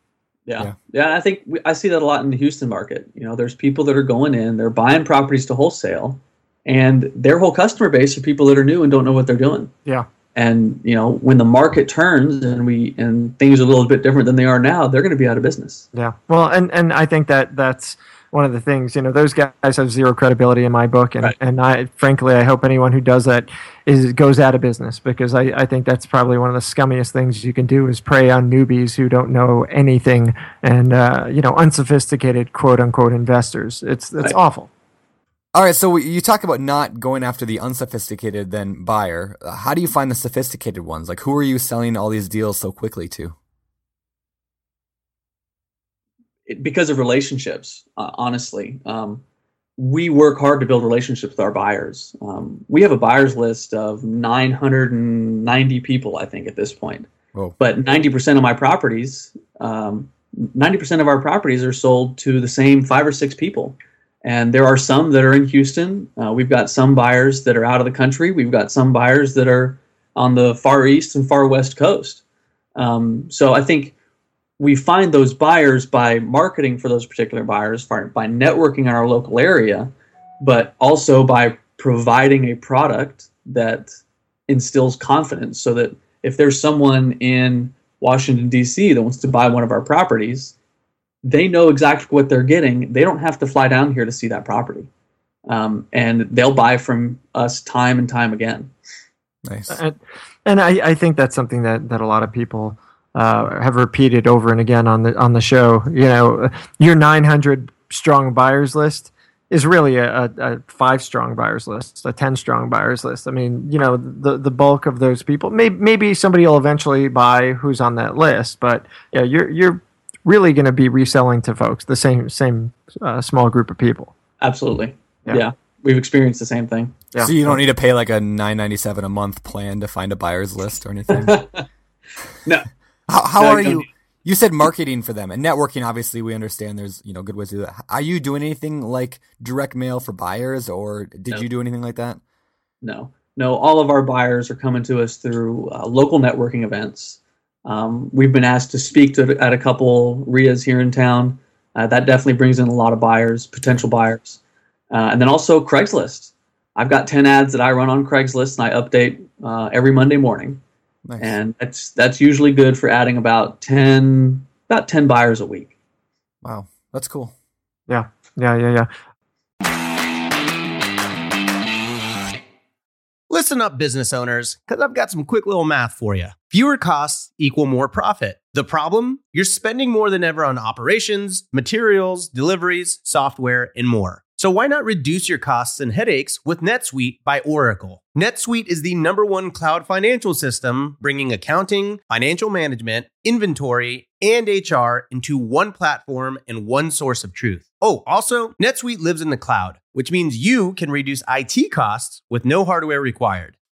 Yeah. Yeah. Yeah. I think we, I see that a lot in the Houston market. You know, there's people that are going in, they're buying properties to wholesale, and their whole customer base are people that are new and don't know what they're doing. Yeah. And you know, when the market turns and we and things are a little bit different than they are now, they're going to be out of business. Yeah. Well, and and I think that that's one of the things. You know, those guys have zero credibility in my book, and Right. and I frankly I hope anyone who does that is goes out of business because I I think that's probably one of the scummiest things you can do is prey on newbies who don't know anything and uh, you know unsophisticated quote unquote investors. It's it's Right. awful. All right, so you talk about not going after the unsophisticated then buyer. How do you find the sophisticated ones? Like, who are you selling all these deals so quickly to? because of relationships, uh, honestly. Um, we work hard to build relationships with our buyers. Um, we have a buyers list of 990 people, I think, at this point. Whoa. But 90% of my properties, um, 90% of our properties are sold to the same five or six people. And there are some that are in Houston. Uh, we've got some buyers that are out of the country. We've got some buyers that are on the far east and far west coast. Um, so I think we find those buyers by marketing for those particular buyers, by networking in our local area, but also by providing a product that instills confidence so that if there's someone in Washington, D.C. that wants to buy one of our properties, they know exactly what they're getting. They don't have to fly down here to see that property. Um, and they'll buy from us time and time again. Nice. And, and I, I think that's something that, that a lot of people uh, have repeated over and again on the on the show. You know, your 900 strong buyers list is really a, a, five strong buyers list, a 10 strong buyers list. I mean, you know, the the bulk of those people, maybe maybe somebody will eventually buy who's on that list, but yeah, you're you're really going to be reselling to folks the same same uh, small group of people. Absolutely. Yeah. yeah. We've experienced the same thing. Yeah. So you don't need to pay like a 997 a month plan to find a buyer's list or anything. [LAUGHS] no. How, how are you? You said marketing for them and networking. Obviously, we understand there's you know good ways to do that. Are you doing anything like direct mail for buyers, or did no. you do anything like that? No, no. All of our buyers are coming to us through uh, local networking events. Um, we've been asked to speak to at a couple REIAs here in town. Uh, that definitely brings in a lot of buyers, potential buyers, uh, and then also Craigslist. I've got ten ads that I run on Craigslist, and I update uh, every Monday morning. Nice. And that's that's usually good for adding about 10 about 10 buyers a week. Wow. That's cool. Yeah. Yeah, yeah, yeah. Listen up, business owners, because I've got some quick little math for you. Fewer costs equal more profit. The problem? You're spending more than ever on operations, materials, deliveries, software, and more. So why not reduce your costs and headaches with NetSuite by Oracle? NetSuite is the number one cloud financial system, bringing accounting, financial management, inventory, and HR into one platform and one source of truth. Oh, also, NetSuite lives in the cloud, which means you can reduce IT costs with no hardware required.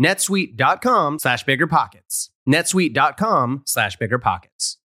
netsuite.com slash biggerpockets. netsuite.com slash biggerpockets.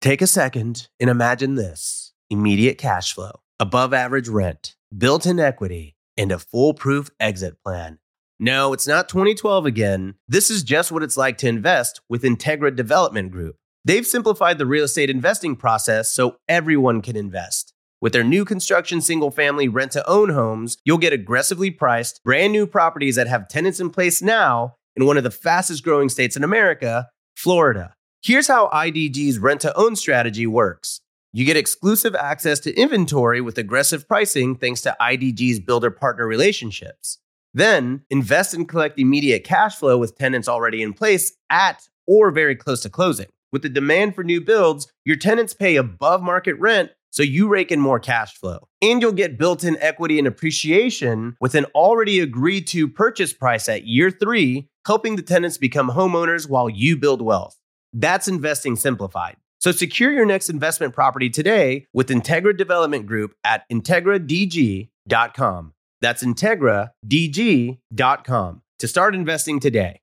Take a second and imagine this. Immediate cash flow, above average rent, built-in equity, and a foolproof exit plan. No, it's not 2012 again. This is just what it's like to invest with Integra Development Group. They've simplified the real estate investing process so everyone can invest. With their new construction single family rent to own homes, you'll get aggressively priced, brand new properties that have tenants in place now in one of the fastest growing states in America, Florida. Here's how IDG's rent to own strategy works. You get exclusive access to inventory with aggressive pricing thanks to IDG's builder partner relationships. Then invest and collect immediate cash flow with tenants already in place at or very close to closing. With the demand for new builds, your tenants pay above market rent so you rake in more cash flow. And you'll get built in equity and appreciation with an already agreed to purchase price at year three, helping the tenants become homeowners while you build wealth. That's investing simplified. So secure your next investment property today with Integra Development Group at IntegraDG.com. That's IntegraDG.com to start investing today.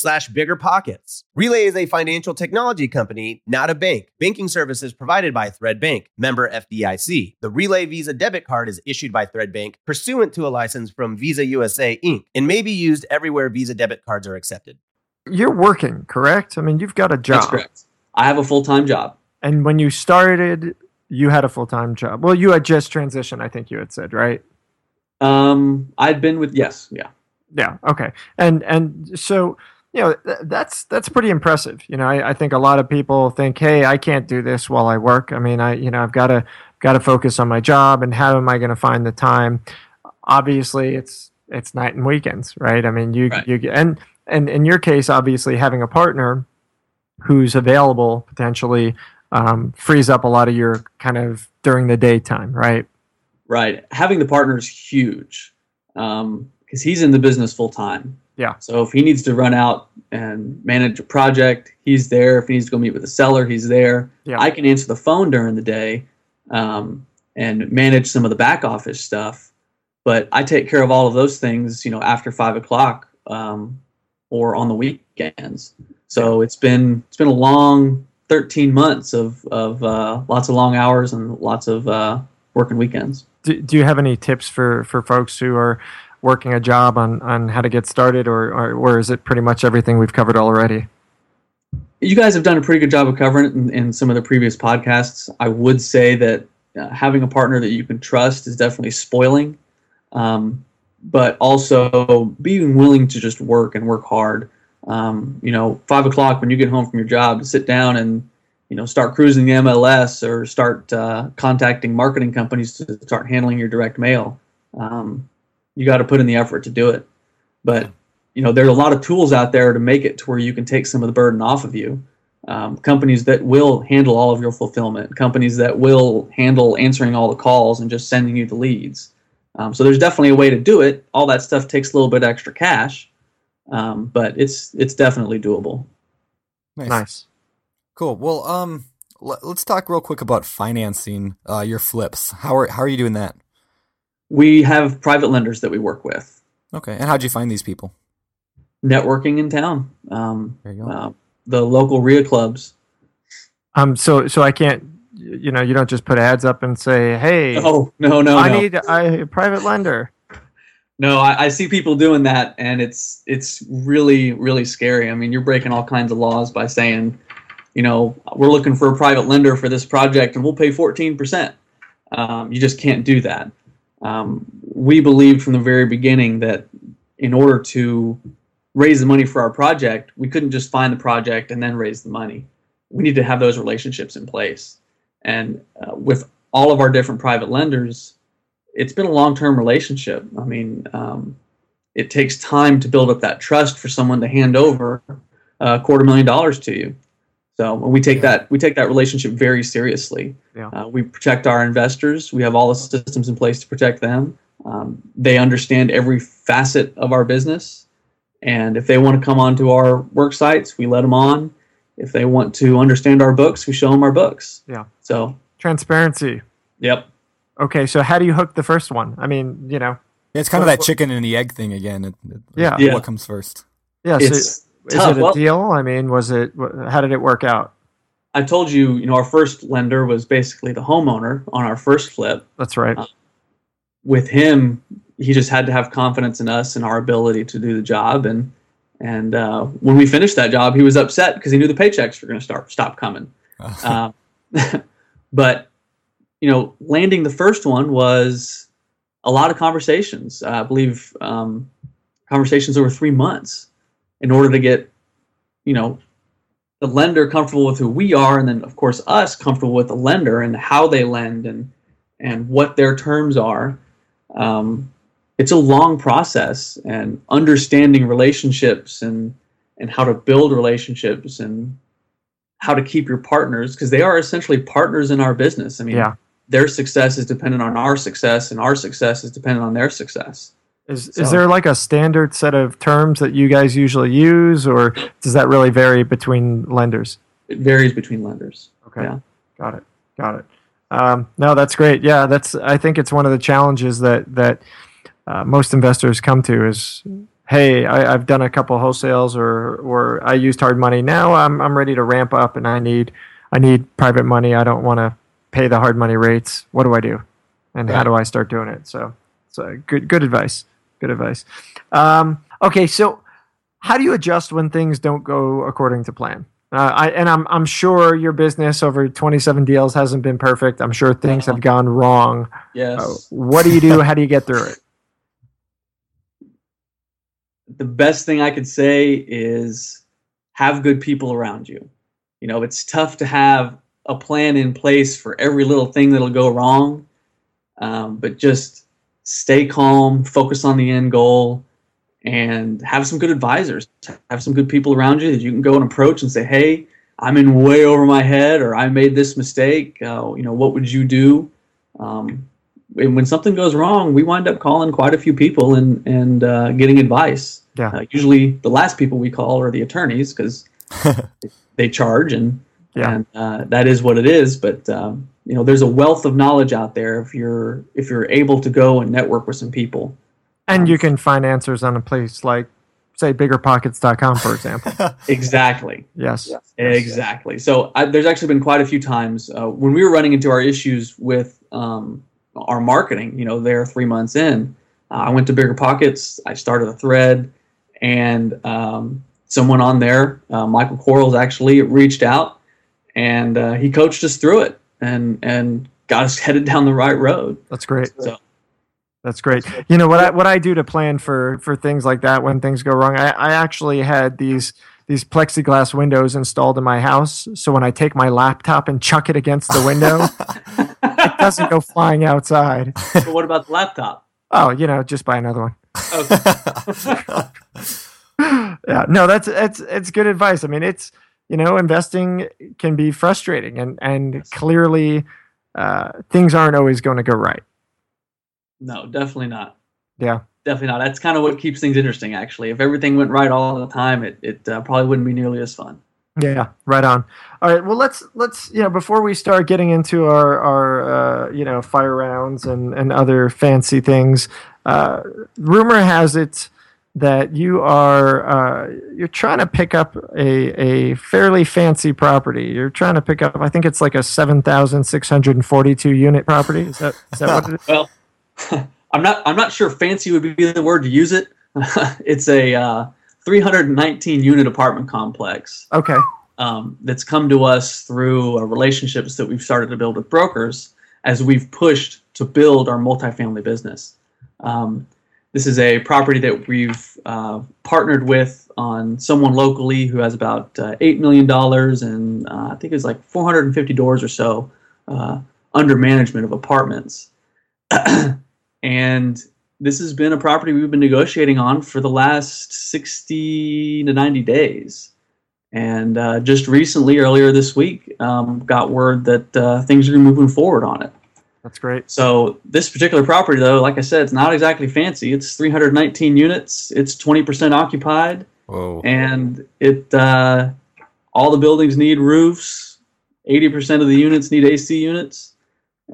slash biggerpockets. Relay is a financial technology company, not a bank. Banking services provided by Thread Bank, member FDIC. The Relay Visa debit card is issued by Thread Bank pursuant to a license from Visa USA Inc. and may be used everywhere Visa debit cards are accepted. You're working, correct? I mean, you've got a job. That's correct. I have a full time job. And when you started, you had a full time job. Well, you had just transitioned, I think you had said, right? Um, I'd been with yes, yeah, yeah, okay, and and so you know th- that's that's pretty impressive. You know, I, I think a lot of people think, hey, I can't do this while I work. I mean, I you know I've got to got to focus on my job, and how am I going to find the time? Obviously, it's it's night and weekends, right? I mean, you Right. you get and and in your case, obviously having a partner who's available potentially um, frees up a lot of your kind of during the daytime, right? right. Having the partner is huge because he's in the business full time. Yeah. So if he needs to run out and manage a project, he's there. If he needs to go meet with a seller, he's there. Yeah. I can answer the phone during the day um, and manage some of the back office stuff. But I take care of all of those things, you know, after five o'clock um, or on the weekends. So it's been it's been a long 13 months of of uh, lots of long hours and lots of uh, working weekends. do, do you have any tips for, for folks who are working a job on, on how to get started or, or, or is it pretty much everything we've covered already? You guys have done a pretty good job of covering it in, in some of the previous podcasts. I would say that uh, having a partner that you can trust is definitely spoiling, um, but also being willing to just work and work hard. Um, you know, five o'clock when you get home from your job, to sit down and you know start cruising the MLS or start uh, contacting marketing companies to start handling your direct mail. Um, you got to put in the effort to do it, but you know, there's a lot of tools out there to make it to where you can take some of the burden off of you. Um, companies that will handle all of your fulfillment, companies that will handle answering all the calls and just sending you the leads. Um, so there's definitely a way to do it. All that stuff takes a little bit extra cash, um, but it's it's definitely doable. Nice. Nice. Cool. Well, um, let, us talk real quick about financing uh, your flips. How are how are you doing that? We have private lenders that we work with, Okay. And how'd you find these people? networking in town, um, There you go. uh, the local REIA clubs. Um, so, so I can't, you know, you don't just put ads up and say, Hey, [LAUGHS] Oh no no I no. need I, a private lender. No, I, I see people doing that, and it's it's really really scary. I mean, you're breaking all kinds of laws by saying, you know, we're looking for a private lender for this project, and we'll pay 14 percent. Um, you just can't do that. Um, we believed from the very beginning that in order to raise the money for our project, we couldn't just find the project and then raise the money. We need to have those relationships in place. And uh, with all of our different private lenders, it's been a long-term relationship. I mean, um, it takes time to build up that trust for someone to hand over a quarter million dollars to you. So we take Yeah. that we take that relationship very seriously. Yeah. Uh, we protect our investors. We have all the systems in place to protect them. Um, they understand every facet of our business, and if they want to come onto our work sites, we let them on. If they want to understand our books, we show them our books. Yeah. So, Transparency. yep. Okay. So how do you hook the first one? I mean, you know, Yeah, it's kind of What- that chicken and the egg thing again. It, it- Yeah. Yeah. What comes first? yeah. So It's is tough. it a Well, deal? I mean, was it, how did it work out? I told you, you know, our first lender was basically the homeowner on our first flip. That's right. Uh, With him, he just had to have confidence in us and our ability to do the job. And And uh, when we finished that job, he was upset because he knew the paychecks were going to start stop coming. [LAUGHS] uh, [LAUGHS] but you know, landing the first one was a lot of conversations. I believe um, conversations over three months in order to get, you know, the lender comfortable with who we are, and then of course us comfortable with the lender and how they lend and and what their terms are. Um, it's a long process, and understanding relationships and and how to build relationships and how to keep your partners because they are essentially partners in our business. I mean, Yeah. their success is dependent on our success, and our success is dependent on their success. Is So- is there like a standard set of terms that you guys usually use, or does that really vary between lenders? It varies between lenders. Okay, Yeah. got it, got it. Um, no, that's great. Yeah, that's. I think it's one of the challenges that that uh, most investors come to is, hey, I, I've done a couple wholesales, or or I used hard money. Now I'm I'm ready to ramp up, and I need I need private money. I don't want to pay the hard money rates. What do I do? And how do I start doing it? So, so good good advice. Good advice. Um, okay, so how do you adjust when things don't go according to plan? Uh, I, and I'm I'm sure your business over 27 deals hasn't been perfect. I'm sure things have gone wrong. Yes. Uh, what do you do? How do you get through it? the best thing I could say is have good people around you. You know, it's tough to have a plan in place for every little thing that'll go wrong, um, but just stay calm, focus on the end goal, and have some good advisors. Have some good people around you that you can go and approach and say, "Hey, I'm in way over my head, or I made this mistake. Uh, you know, what would you do?" Um, and when something goes wrong, we wind up calling quite a few people and and uh, getting advice. Yeah. Uh, usually, the last people we call are the attorneys because [LAUGHS] they charge, and Yeah. and uh, that is what it is. But um, you know, there's a wealth of knowledge out there if you're if you're able to go and network with some people. And you can find answers on a place like, say, biggerpockets.com, for example. [LAUGHS] Exactly. Yes. Exactly. So I, there's actually been quite a few times uh, when we were running into our issues with um, our marketing. You know, there three months in, uh, I went to Bigger Pockets. I started a thread, and um, someone on there, uh, Michael Quarles, actually reached out, and uh, he coached us through it, and and got us [LAUGHS] headed down the right road. That's great. So That's great. You know what I what I do to plan for for things like that when things go wrong. I, I actually had these these plexiglass windows installed in my house, so when I take my laptop and chuck it against the window, [LAUGHS] it doesn't go flying outside. but what about the laptop? Oh, you know, just buy another one. Okay. [LAUGHS] yeah, no, that's it's it's good advice. I mean, it's you know, investing can be frustrating, and and clearly, uh, things aren't always going to go right. No, definitely not. Yeah. Definitely not. That's kind of what keeps things interesting, actually. If everything went right all the time, it, it uh, probably wouldn't be nearly as fun. Yeah, right on. All right, well let's let's you know before we start getting into our our uh, you know fire rounds and and other fancy things, uh, rumor has it that you are uh, you're trying to pick up a a fairly fancy property. You're trying to pick up, I think it's like a seven thousand six hundred and forty two unit property. Is that is that what it is? Well, [LAUGHS] I'm not. I'm not sure fancy would be the word to use it. [LAUGHS] it's a uh, 319 unit apartment complex Okay, um, that's come to us through uh, relationships that we've started to build with brokers as we've pushed to build our multifamily business. Um, this is a property that we've uh, partnered with on someone locally who has about uh, $8 million and uh, I think it's like 450 doors or so uh, under management of apartments. [CLEARS THROAT] and this has been a property we've been negotiating on for the last 60 to 90 days. And uh, just recently, earlier this week, um, got word that uh, things are moving forward on it. That's great. So this particular property, though, like I said, it's not exactly fancy. It's 319 units. It's 20% occupied, Whoa. and it uh, all the buildings need roofs. 80% of the units need AC units,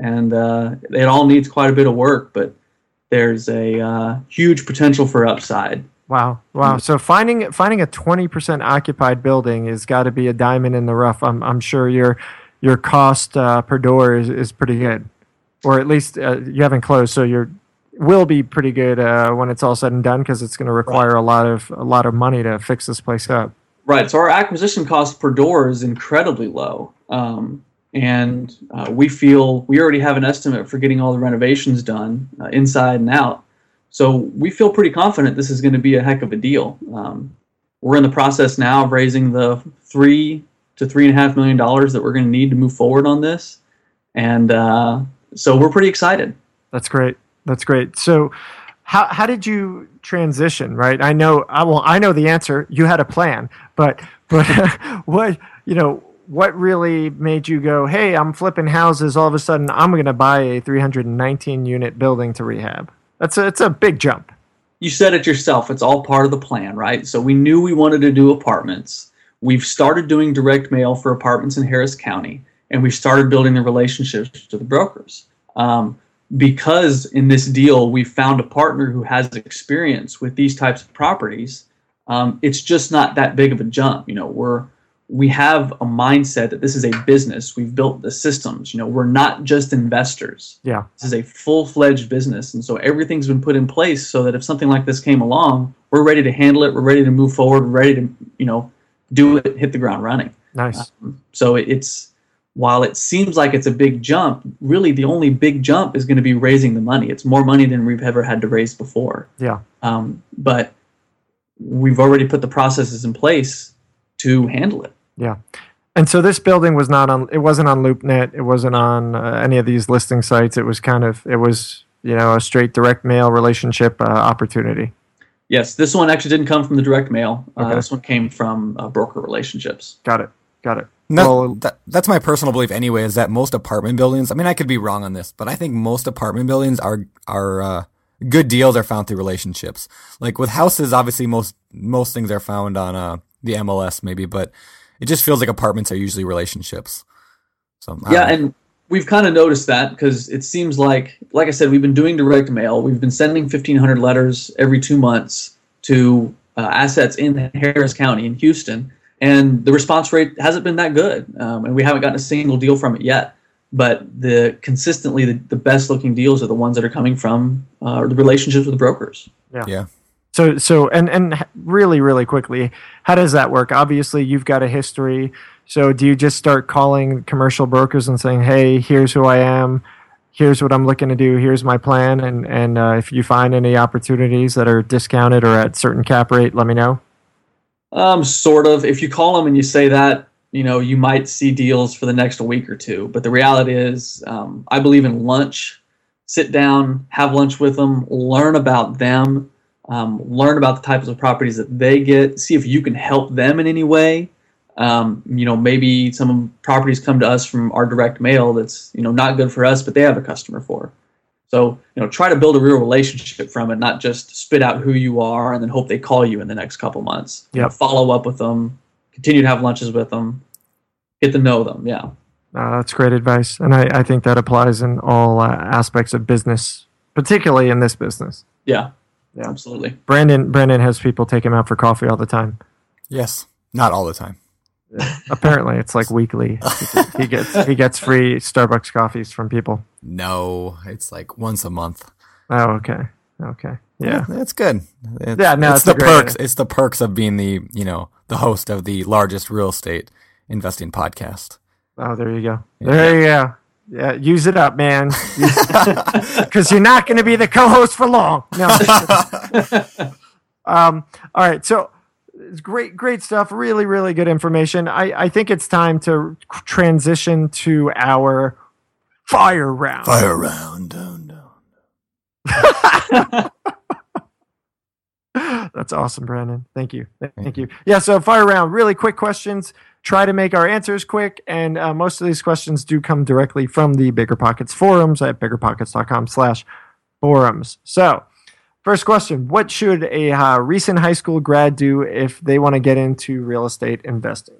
and uh, it all needs quite a bit of work. But there's a uh, huge potential for upside. Wow, wow. So finding finding a twenty percent occupied building has got to be a diamond in the rough. I'm I'm sure your your cost uh, per door is, is pretty good, or at least uh, you haven't closed, so you're will be pretty good uh, when it's all said and done because it's going to require right. a lot of a lot of money to fix this place up. Right. So our acquisition cost per door is incredibly low, um, and uh, we feel we already have an estimate for getting all the renovations done uh, inside and out. So we feel pretty confident this is going to be a heck of a deal. Um, we're in the process now of raising the three to three and a half million dollars that we're going to need to move forward on this, and uh, so we're pretty excited. That's great. That's great. So, how how did you transition? Right. I know. I well, I know the answer. You had a plan, but but [LAUGHS] what you know what really made you go, hey, I'm flipping houses. All of a sudden, I'm going to buy a 319 unit building to rehab. That's a, it's a big jump. You said it yourself. It's all part of the plan, right? So we knew we wanted to do apartments. We've started doing direct mail for apartments in Harris County, and we started building the relationships to the brokers. Um, because in this deal we found a partner who has experience with these types of properties um, it's just not that big of a jump you know we're we have a mindset that this is a business. We've built the systems you know we're not just investors. Yeah. This is a full-fledged business and so everything's been put in place so that if something like this came along we're ready to handle it we're ready to move forward we're ready to you know do it hit the ground running. Nice. Um, so it's while it seems like it's a big jump, really the only big jump is going to be raising the money. It's more money than we've ever had to raise before. Yeah. Um, but we've already put the processes in place to handle it. Yeah. And so this building was not on. It wasn't on LoopNet. It wasn't on uh, any of these listing sites. It was kind of. It was you know a straight direct mail relationship uh, opportunity. Yes, this one actually didn't come from the direct mail. Uh. This one came from uh, broker relationships. Got it. Got it. Well, that, that's my personal belief anyway. Is that most apartment buildings? I mean, I could be wrong on this, but I think most apartment buildings are are uh, good deals are found through relationships. Like with houses, obviously most most things are found on uh, the MLS maybe, but it just feels like apartments are usually relationships. So yeah, and we've kind of noticed that because it seems like, like I said, we've been doing direct mail. We've been sending 1,500 letters every two months to uh, assets in Harris County in Houston and the response rate hasn't been that good, um, and we haven't gotten a single deal from it yet. But the consistently the, the best looking deals are the ones that are coming from uh, the relationships with the brokers. Yeah. Yeah. So so and and really really quickly, how does that work? Obviously, you've got a history. So do you just start calling commercial brokers and saying, "Hey, here's who I am." here's what I'm looking to do. Here's my plan, and and uh, if you find any opportunities that are discounted or at certain cap rate, let me know. Um, sort of. If you call them and you say that, you know, you might see deals for the next week or two. But the reality is, um, I believe in lunch. Sit down, have lunch with them, learn about them, um, learn about the types of properties that they get. See if you can help them in any way. Um, you know, maybe some properties come to us from our direct mail that's you know not good for us, but they have a customer for. So, you know, try to build a real relationship from it, not just spit out who you are and then hope they call you in the next couple months. Yeah. Follow up with them, continue to have lunches with them, get to know them. Yeah. Uh, that's great advice. And I, I think that applies in all uh, aspects of business, particularly in this business. Yeah. Yeah. Absolutely. Brandon, Brandon has people take him out for coffee all the time. Yes. Not all the time. [LAUGHS] Apparently, it's like weekly. He gets he gets free Starbucks coffees from people. No, it's like once a month. Oh, okay, okay, yeah, yeah it's good. It's, yeah, no, it's, the perks. Idea. It's the perks of being the you know the host of the largest real estate investing podcast. Oh, there you go. There you go. Yeah, use it up, man. Because [LAUGHS] you're not going to be the co-host for long. No. [LAUGHS] um. All right. So it's great, great stuff. Really, really good information. I, I think it's time to transition to our fire round. Fire round. Down, down. [LAUGHS] That's awesome, Brandon. Thank you. Thank you. Yeah, so fire round, really quick questions. Try to make our answers quick, and uh, most of these questions do come directly from the Bigger Pockets forums at biggerpockets.com slash forums. So First question What should a uh, recent high school grad do if they want to get into real estate investing?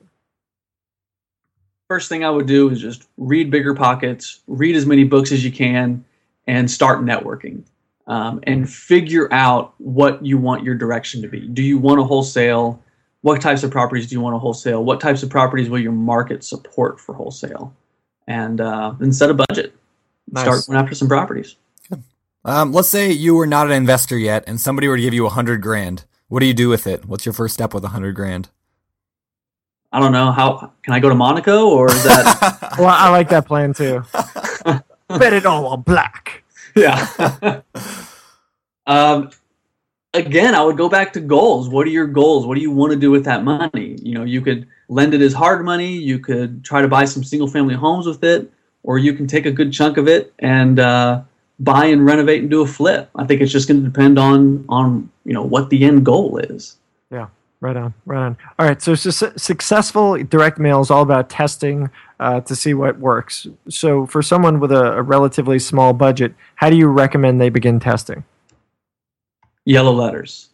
First thing I would do is just read Bigger Pockets, read as many books as you can, and start networking. Um, and figure out what you want your direction to be. Do you want to wholesale? What types of properties do you want to wholesale? What types of properties will your market support for wholesale? And uh, then set a budget. Nice. Start going after some properties. Um, let's say you were not an investor yet, and somebody were to give you a hundred grand. What do you do with it? What's your first step with a hundred grand? I don't know how. Can I go to Monaco or is that? [LAUGHS] well, I like that plan too. [LAUGHS] Bet it all on black. Yeah. [LAUGHS] um, again, I would go back to goals. What are your goals? What do you want to do with that money? You know, you could lend it as hard money. You could try to buy some single family homes with it, or you can take a good chunk of it and uh, buy and renovate and do a flip. I think it's just going to depend on on you know what the end goal is. Yeah. Right on, right on. All right, so su- successful direct mail is all about testing uh, to see what works. So, for someone with a, a relatively small budget, how do you recommend they begin testing? yellow letters.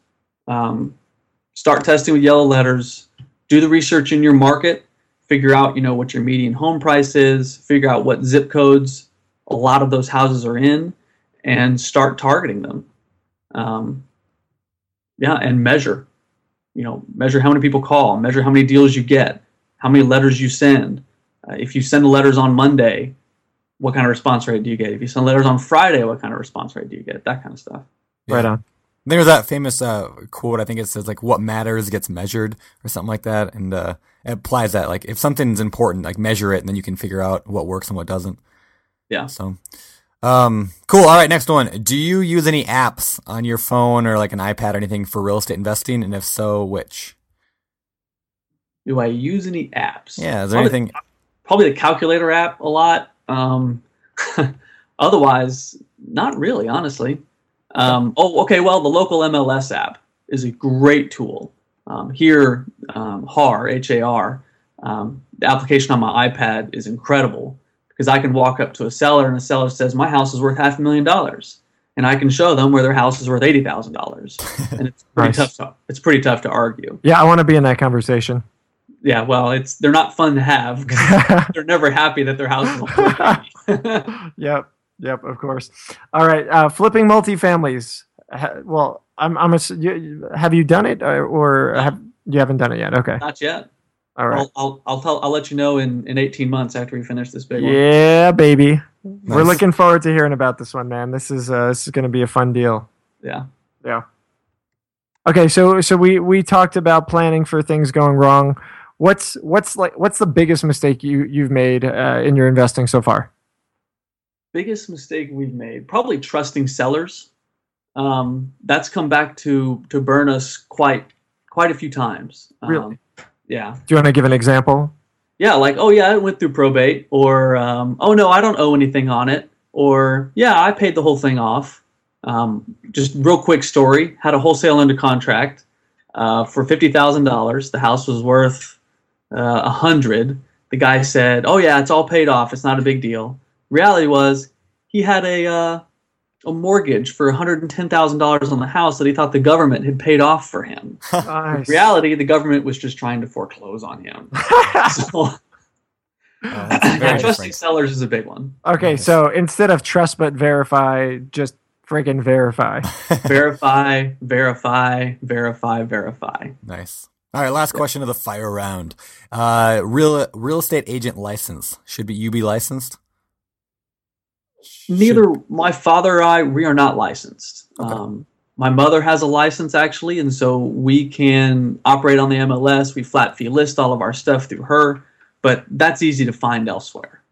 Um, start testing with yellow letters. Do the research in your market. Figure out, you know, what your median home price is. Figure out what zip codes a lot of those houses are in, and start targeting them. Um, yeah, and measure. You know, measure how many people call. Measure how many deals you get. How many letters you send. Uh, if you send the letters on Monday, what kind of response rate do you get? If you send letters on Friday, what kind of response rate do you get? That kind of stuff. Yeah. Right on. There's that famous uh, quote. I think it says like, "What matters gets measured," or something like that, and uh, it applies that like if something's important, like measure it, and then you can figure out what works and what doesn't. Yeah. So, um, cool. All right, next one. Do you use any apps on your phone or like an iPad or anything for real estate investing? And if so, which? Do I use any apps? Yeah. Is there probably, anything? Probably the calculator app a lot. Um, [LAUGHS] otherwise, not really, honestly. Um, oh, okay. Well, the local MLS app is a great tool. Um, here, um, HAR, H A R, um, the application on my iPad is incredible because I can walk up to a seller and a seller says, My house is worth half a million dollars. And I can show them where their house is worth eighty thousand dollars, [LAUGHS] and it's pretty nice. tough. To, it's pretty tough to argue. Yeah, I want to be in that conversation. Yeah, well, it's they're not fun to have. [LAUGHS] they're never happy that their house is. [LAUGHS] yep. Yep, of course. All right, uh, flipping multifamilies. well, I'm, I'm a, you, have you done it or, or have you haven't done it yet? Okay, not yet. All right, I'll I'll I'll, tell, I'll let you know in, in 18 months after we finish this big one. Yeah, baby. Nice. We're looking forward to hearing about this one, man. This is uh, this is going to be a fun deal. Yeah. Yeah. Okay, so so we we talked about planning for things going wrong. What's what's like what's the biggest mistake you you've made uh, in your investing so far? biggest mistake we've made probably trusting sellers um, that's come back to to burn us quite quite a few times um, really yeah. Do you want to give an example? Yeah like oh yeah it went through probate or um, oh no i don't owe anything on it or yeah i paid the whole thing off. Um, just real quick story had a wholesale under contract uh, for $50000 the house was worth uh, a uh, hundred. The guy said oh yeah it's all paid off. It's not a big deal. Reality was he had a uh, a mortgage for $110,000 on the house that he thought the government had paid off for him. Nice. reality, the government was just trying to foreclose on him. [LAUGHS] so, uh, [CLEARS THROAT] trusting sellers is a big one. Okay, nice. so instead of trust but verify, just freaking verify. [LAUGHS] verify, verify, verify, verify. Nice. All right, last question of the fire round. Uh, real real estate agent license should be you be licensed? Neither my father or I, we are not licensed. Okay. Um, my mother has a license actually, and so we can operate on the MLS. We flat fee list all of our stuff through her, but that's easy to find elsewhere.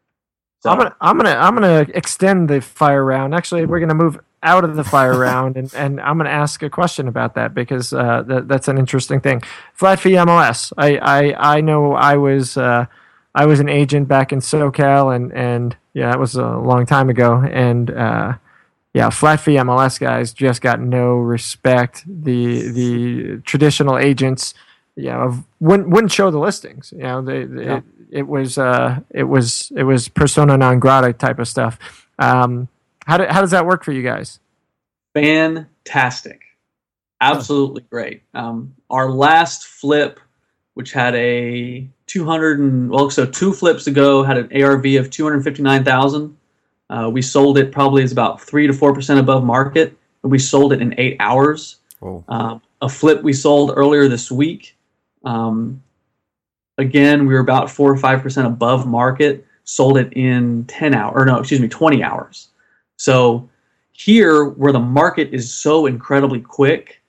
So. I'm gonna, I'm gonna, I'm gonna extend the fire round. Actually, we're gonna move out of the fire [LAUGHS] round, and, and I'm gonna ask a question about that because uh, that, that's an interesting thing. Flat fee MLS. I, I, I know I was, uh, I was an agent back in SoCal, and and yeah, that was a long time ago. And uh, yeah, flat fee MLS guys just got no respect. The the traditional agents, you know, wouldn't wouldn't show the listings. You know, they, yeah. it, it was uh, it was it was persona non grata type of stuff. Um, how do, how does that work for you guys? Fantastic, absolutely great. Um, our last flip, which had a 200 and well, so two flips ago had an ARV of 259,000. Uh, we sold it probably is about three to four percent above market, and we sold it in eight hours. Um, a flip we sold earlier this week. Um, again, we were about four or five percent above market. Sold it in 10 hours, or no, excuse me, 20 hours. So here, where the market is so incredibly quick,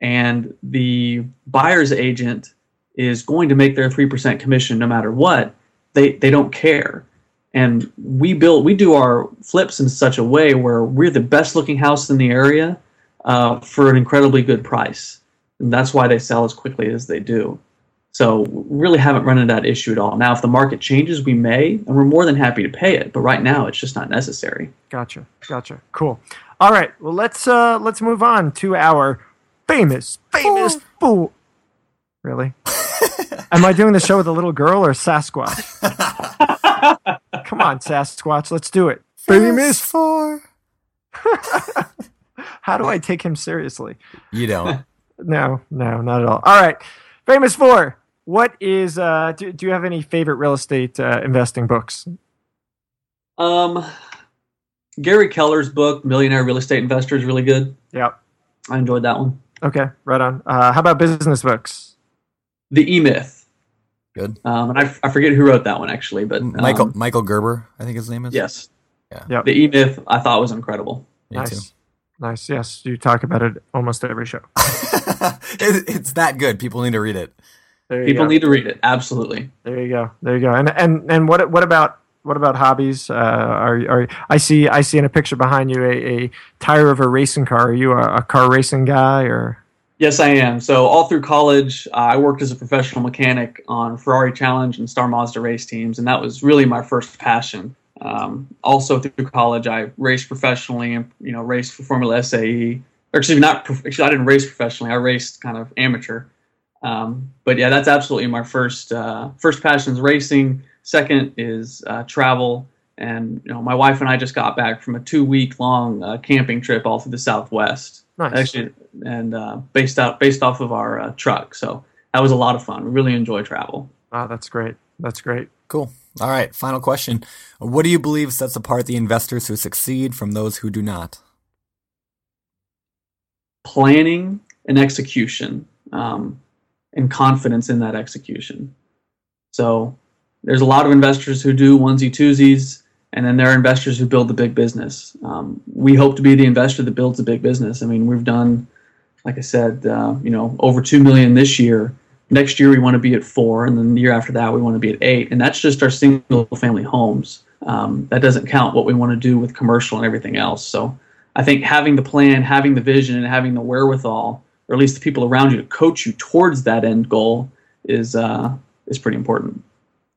and the buyer's agent is going to make their three percent commission no matter what, they they don't care. And we build we do our flips in such a way where we're the best looking house in the area uh, for an incredibly good price, and that's why they sell as quickly as they do. So really haven't run into that issue at all. Now, if the market changes, we may, and we're more than happy to pay it. But right now, it's just not necessary. Gotcha, gotcha. Cool. All right. Well, let's uh let's move on to our famous, famous fool. Really? Am I doing the show with a little girl or Sasquatch? [LAUGHS] Come on, Sasquatch, let's do it. Famous Four. [LAUGHS] How do I take him seriously? You don't. [LAUGHS] No, no, not at all. All right. Famous Four. What is uh do, do you have any favorite real estate uh, investing books? Um, Gary Keller's book, Millionaire Real Estate Investor, is really good. Yep. I enjoyed that one. Okay, right on. Uh, how about business books? The E Myth. Good. Um, and I, I forget who wrote that one actually, but um, Michael Michael Gerber, I think his name is. Yes. Yeah. Yep. The E Myth I thought was incredible. Me nice. too. Nice. Yes, you talk about it almost every show. [LAUGHS] it, it's that good. People need to read it. There you People go. need to read it. Absolutely. There you go. There you go. And and and what what about what about hobbies? Uh, are are I see I see in a picture behind you a, a tire of a racing car. Are you a, a car racing guy or? Yes, I am. So all through college, uh, I worked as a professional mechanic on Ferrari Challenge and Star Mazda race teams, and that was really my first passion. Um, also through college, I raced professionally and you know raced for Formula SAE. Or excuse me, not prof- actually, I didn't race professionally. I raced kind of amateur. Um, but yeah, that's absolutely my first uh, first passion is racing. Second is uh, travel, and you know my wife and I just got back from a two week long uh, camping trip all through the Southwest Nice. actually, and uh, based out based off of our uh, truck. So that was a lot of fun. We really enjoy travel. Wow, that's great. That's great. Cool. All right. Final question. What do you believe sets apart the investors who succeed from those who do not? Planning and execution, um, and confidence in that execution. So there's a lot of investors who do onesie twosies, and then there are investors who build the big business. Um, we hope to be the investor that builds the big business. I mean, we've done, like I said, uh, you know, over two million this year. Next year we want to be at four, and then the year after that we want to be at eight, and that's just our single-family homes. Um, that doesn't count what we want to do with commercial and everything else. So I think having the plan, having the vision, and having the wherewithal, or at least the people around you to coach you towards that end goal, is uh, is pretty important.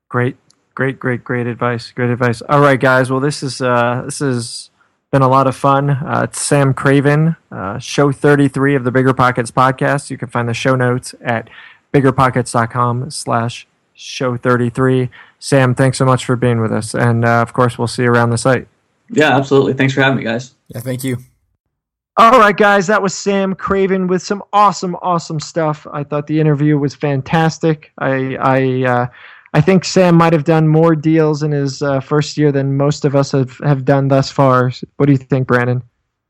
Great, great, great, great advice. Great advice. All right, guys. Well, this is uh, this has been a lot of fun. Uh, it's Sam Craven, uh, show 33 of the Bigger Pockets podcast. You can find the show notes at biggerpockets.com slash show 33. Sam, thanks so much for being with us. And uh, of course, we'll see you around the site. Yeah, absolutely. Thanks for having me, guys. Yeah. Thank you. All right, guys, that was Sam Craven with some awesome, awesome stuff. I thought the interview was fantastic. I, I, uh, I think Sam might have done more deals in his uh, first year than most of us have, have done thus far. What do you think, Brandon?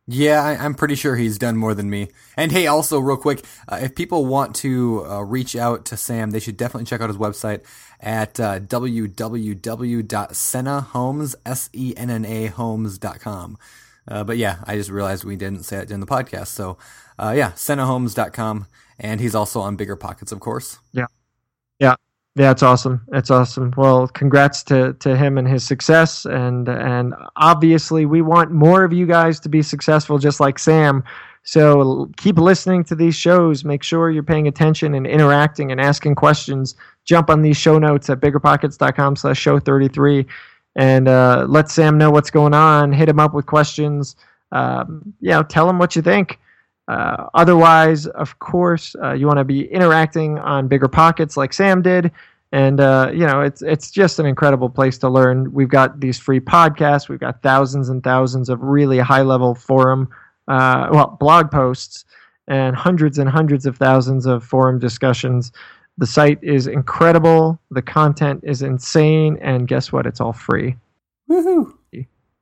Yeah, I, I'm pretty sure he's done more than me. And hey, also real quick, uh, if people want to uh, reach out to Sam, they should definitely check out his website at uh, www.sennahomes, S-E-N-N-A homes.com. Uh, but yeah, I just realized we didn't say it during the podcast. So uh, yeah, sennahomes.com. And he's also on Bigger Pockets, of course. Yeah. Yeah, it's awesome. That's awesome. Well, congrats to, to him and his success, and and obviously we want more of you guys to be successful, just like Sam. So keep listening to these shows. Make sure you're paying attention and interacting and asking questions. Jump on these show notes at biggerpockets.com slash show 33 and uh, let Sam know what's going on. Hit him up with questions. Um, you know, tell him what you think. Uh, otherwise, of course, uh, you want to be interacting on bigger pockets like Sam did, and uh, you know it's it's just an incredible place to learn. We've got these free podcasts. We've got thousands and thousands of really high level forum, uh, well, blog posts, and hundreds and hundreds of thousands of forum discussions. The site is incredible. The content is insane, and guess what? It's all free. Woohoo!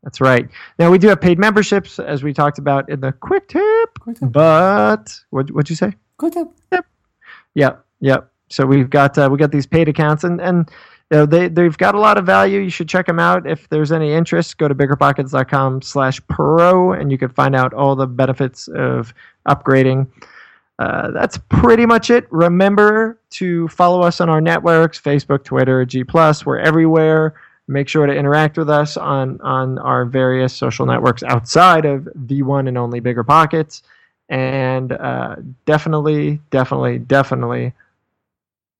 That's right. Now we do have paid memberships, as we talked about in the quick tip. But what what'd you say? Good job. Yep, yep. So we've got uh, we got these paid accounts, and and you know, they they've got a lot of value. You should check them out. If there's any interest, go to biggerpockets.com/pro, and you can find out all the benefits of upgrading. Uh, that's pretty much it. Remember to follow us on our networks: Facebook, Twitter, G Plus. We're everywhere. Make sure to interact with us on on our various social networks outside of the one and only Bigger Pockets. And uh, definitely, definitely, definitely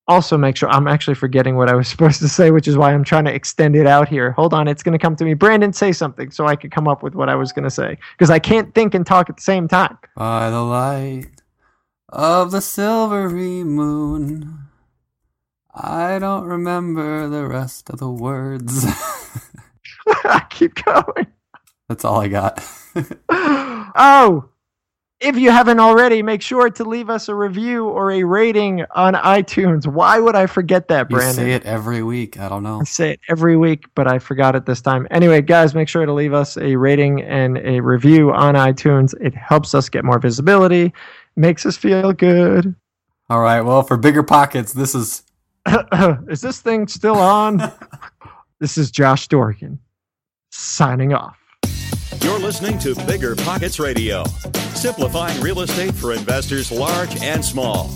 also make sure I'm actually forgetting what I was [LAUGHS] supposed to say, which is why I'm trying to extend it out here. Hold on, it's going to come to me. Brandon, say something so I could come up with what I was going to say because I can't think and talk at the same time. By the light of the silvery moon, I don't remember the rest of the words. I [LAUGHS] keep going. That's all I got. [LAUGHS] oh, if you haven't already, make sure to leave us a review or a rating on iTunes. Why would I forget that, Brandon? You say it every week. I don't know. I say it every week, but I forgot it this time. Anyway, guys, make sure to leave us a rating and a review on iTunes. It helps us get more visibility, makes us feel good. All right. Well, for bigger pockets, this is. [COUGHS] is this thing still on? [LAUGHS] this is Josh Dorkin signing off. You're listening to Bigger Pockets Radio, simplifying real estate for investors large and small.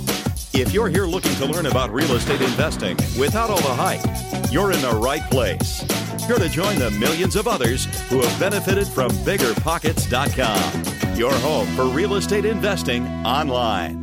If you're here looking to learn about real estate investing without all the hype, you're in the right place. You're to join the millions of others who have benefited from biggerpockets.com, your home for real estate investing online.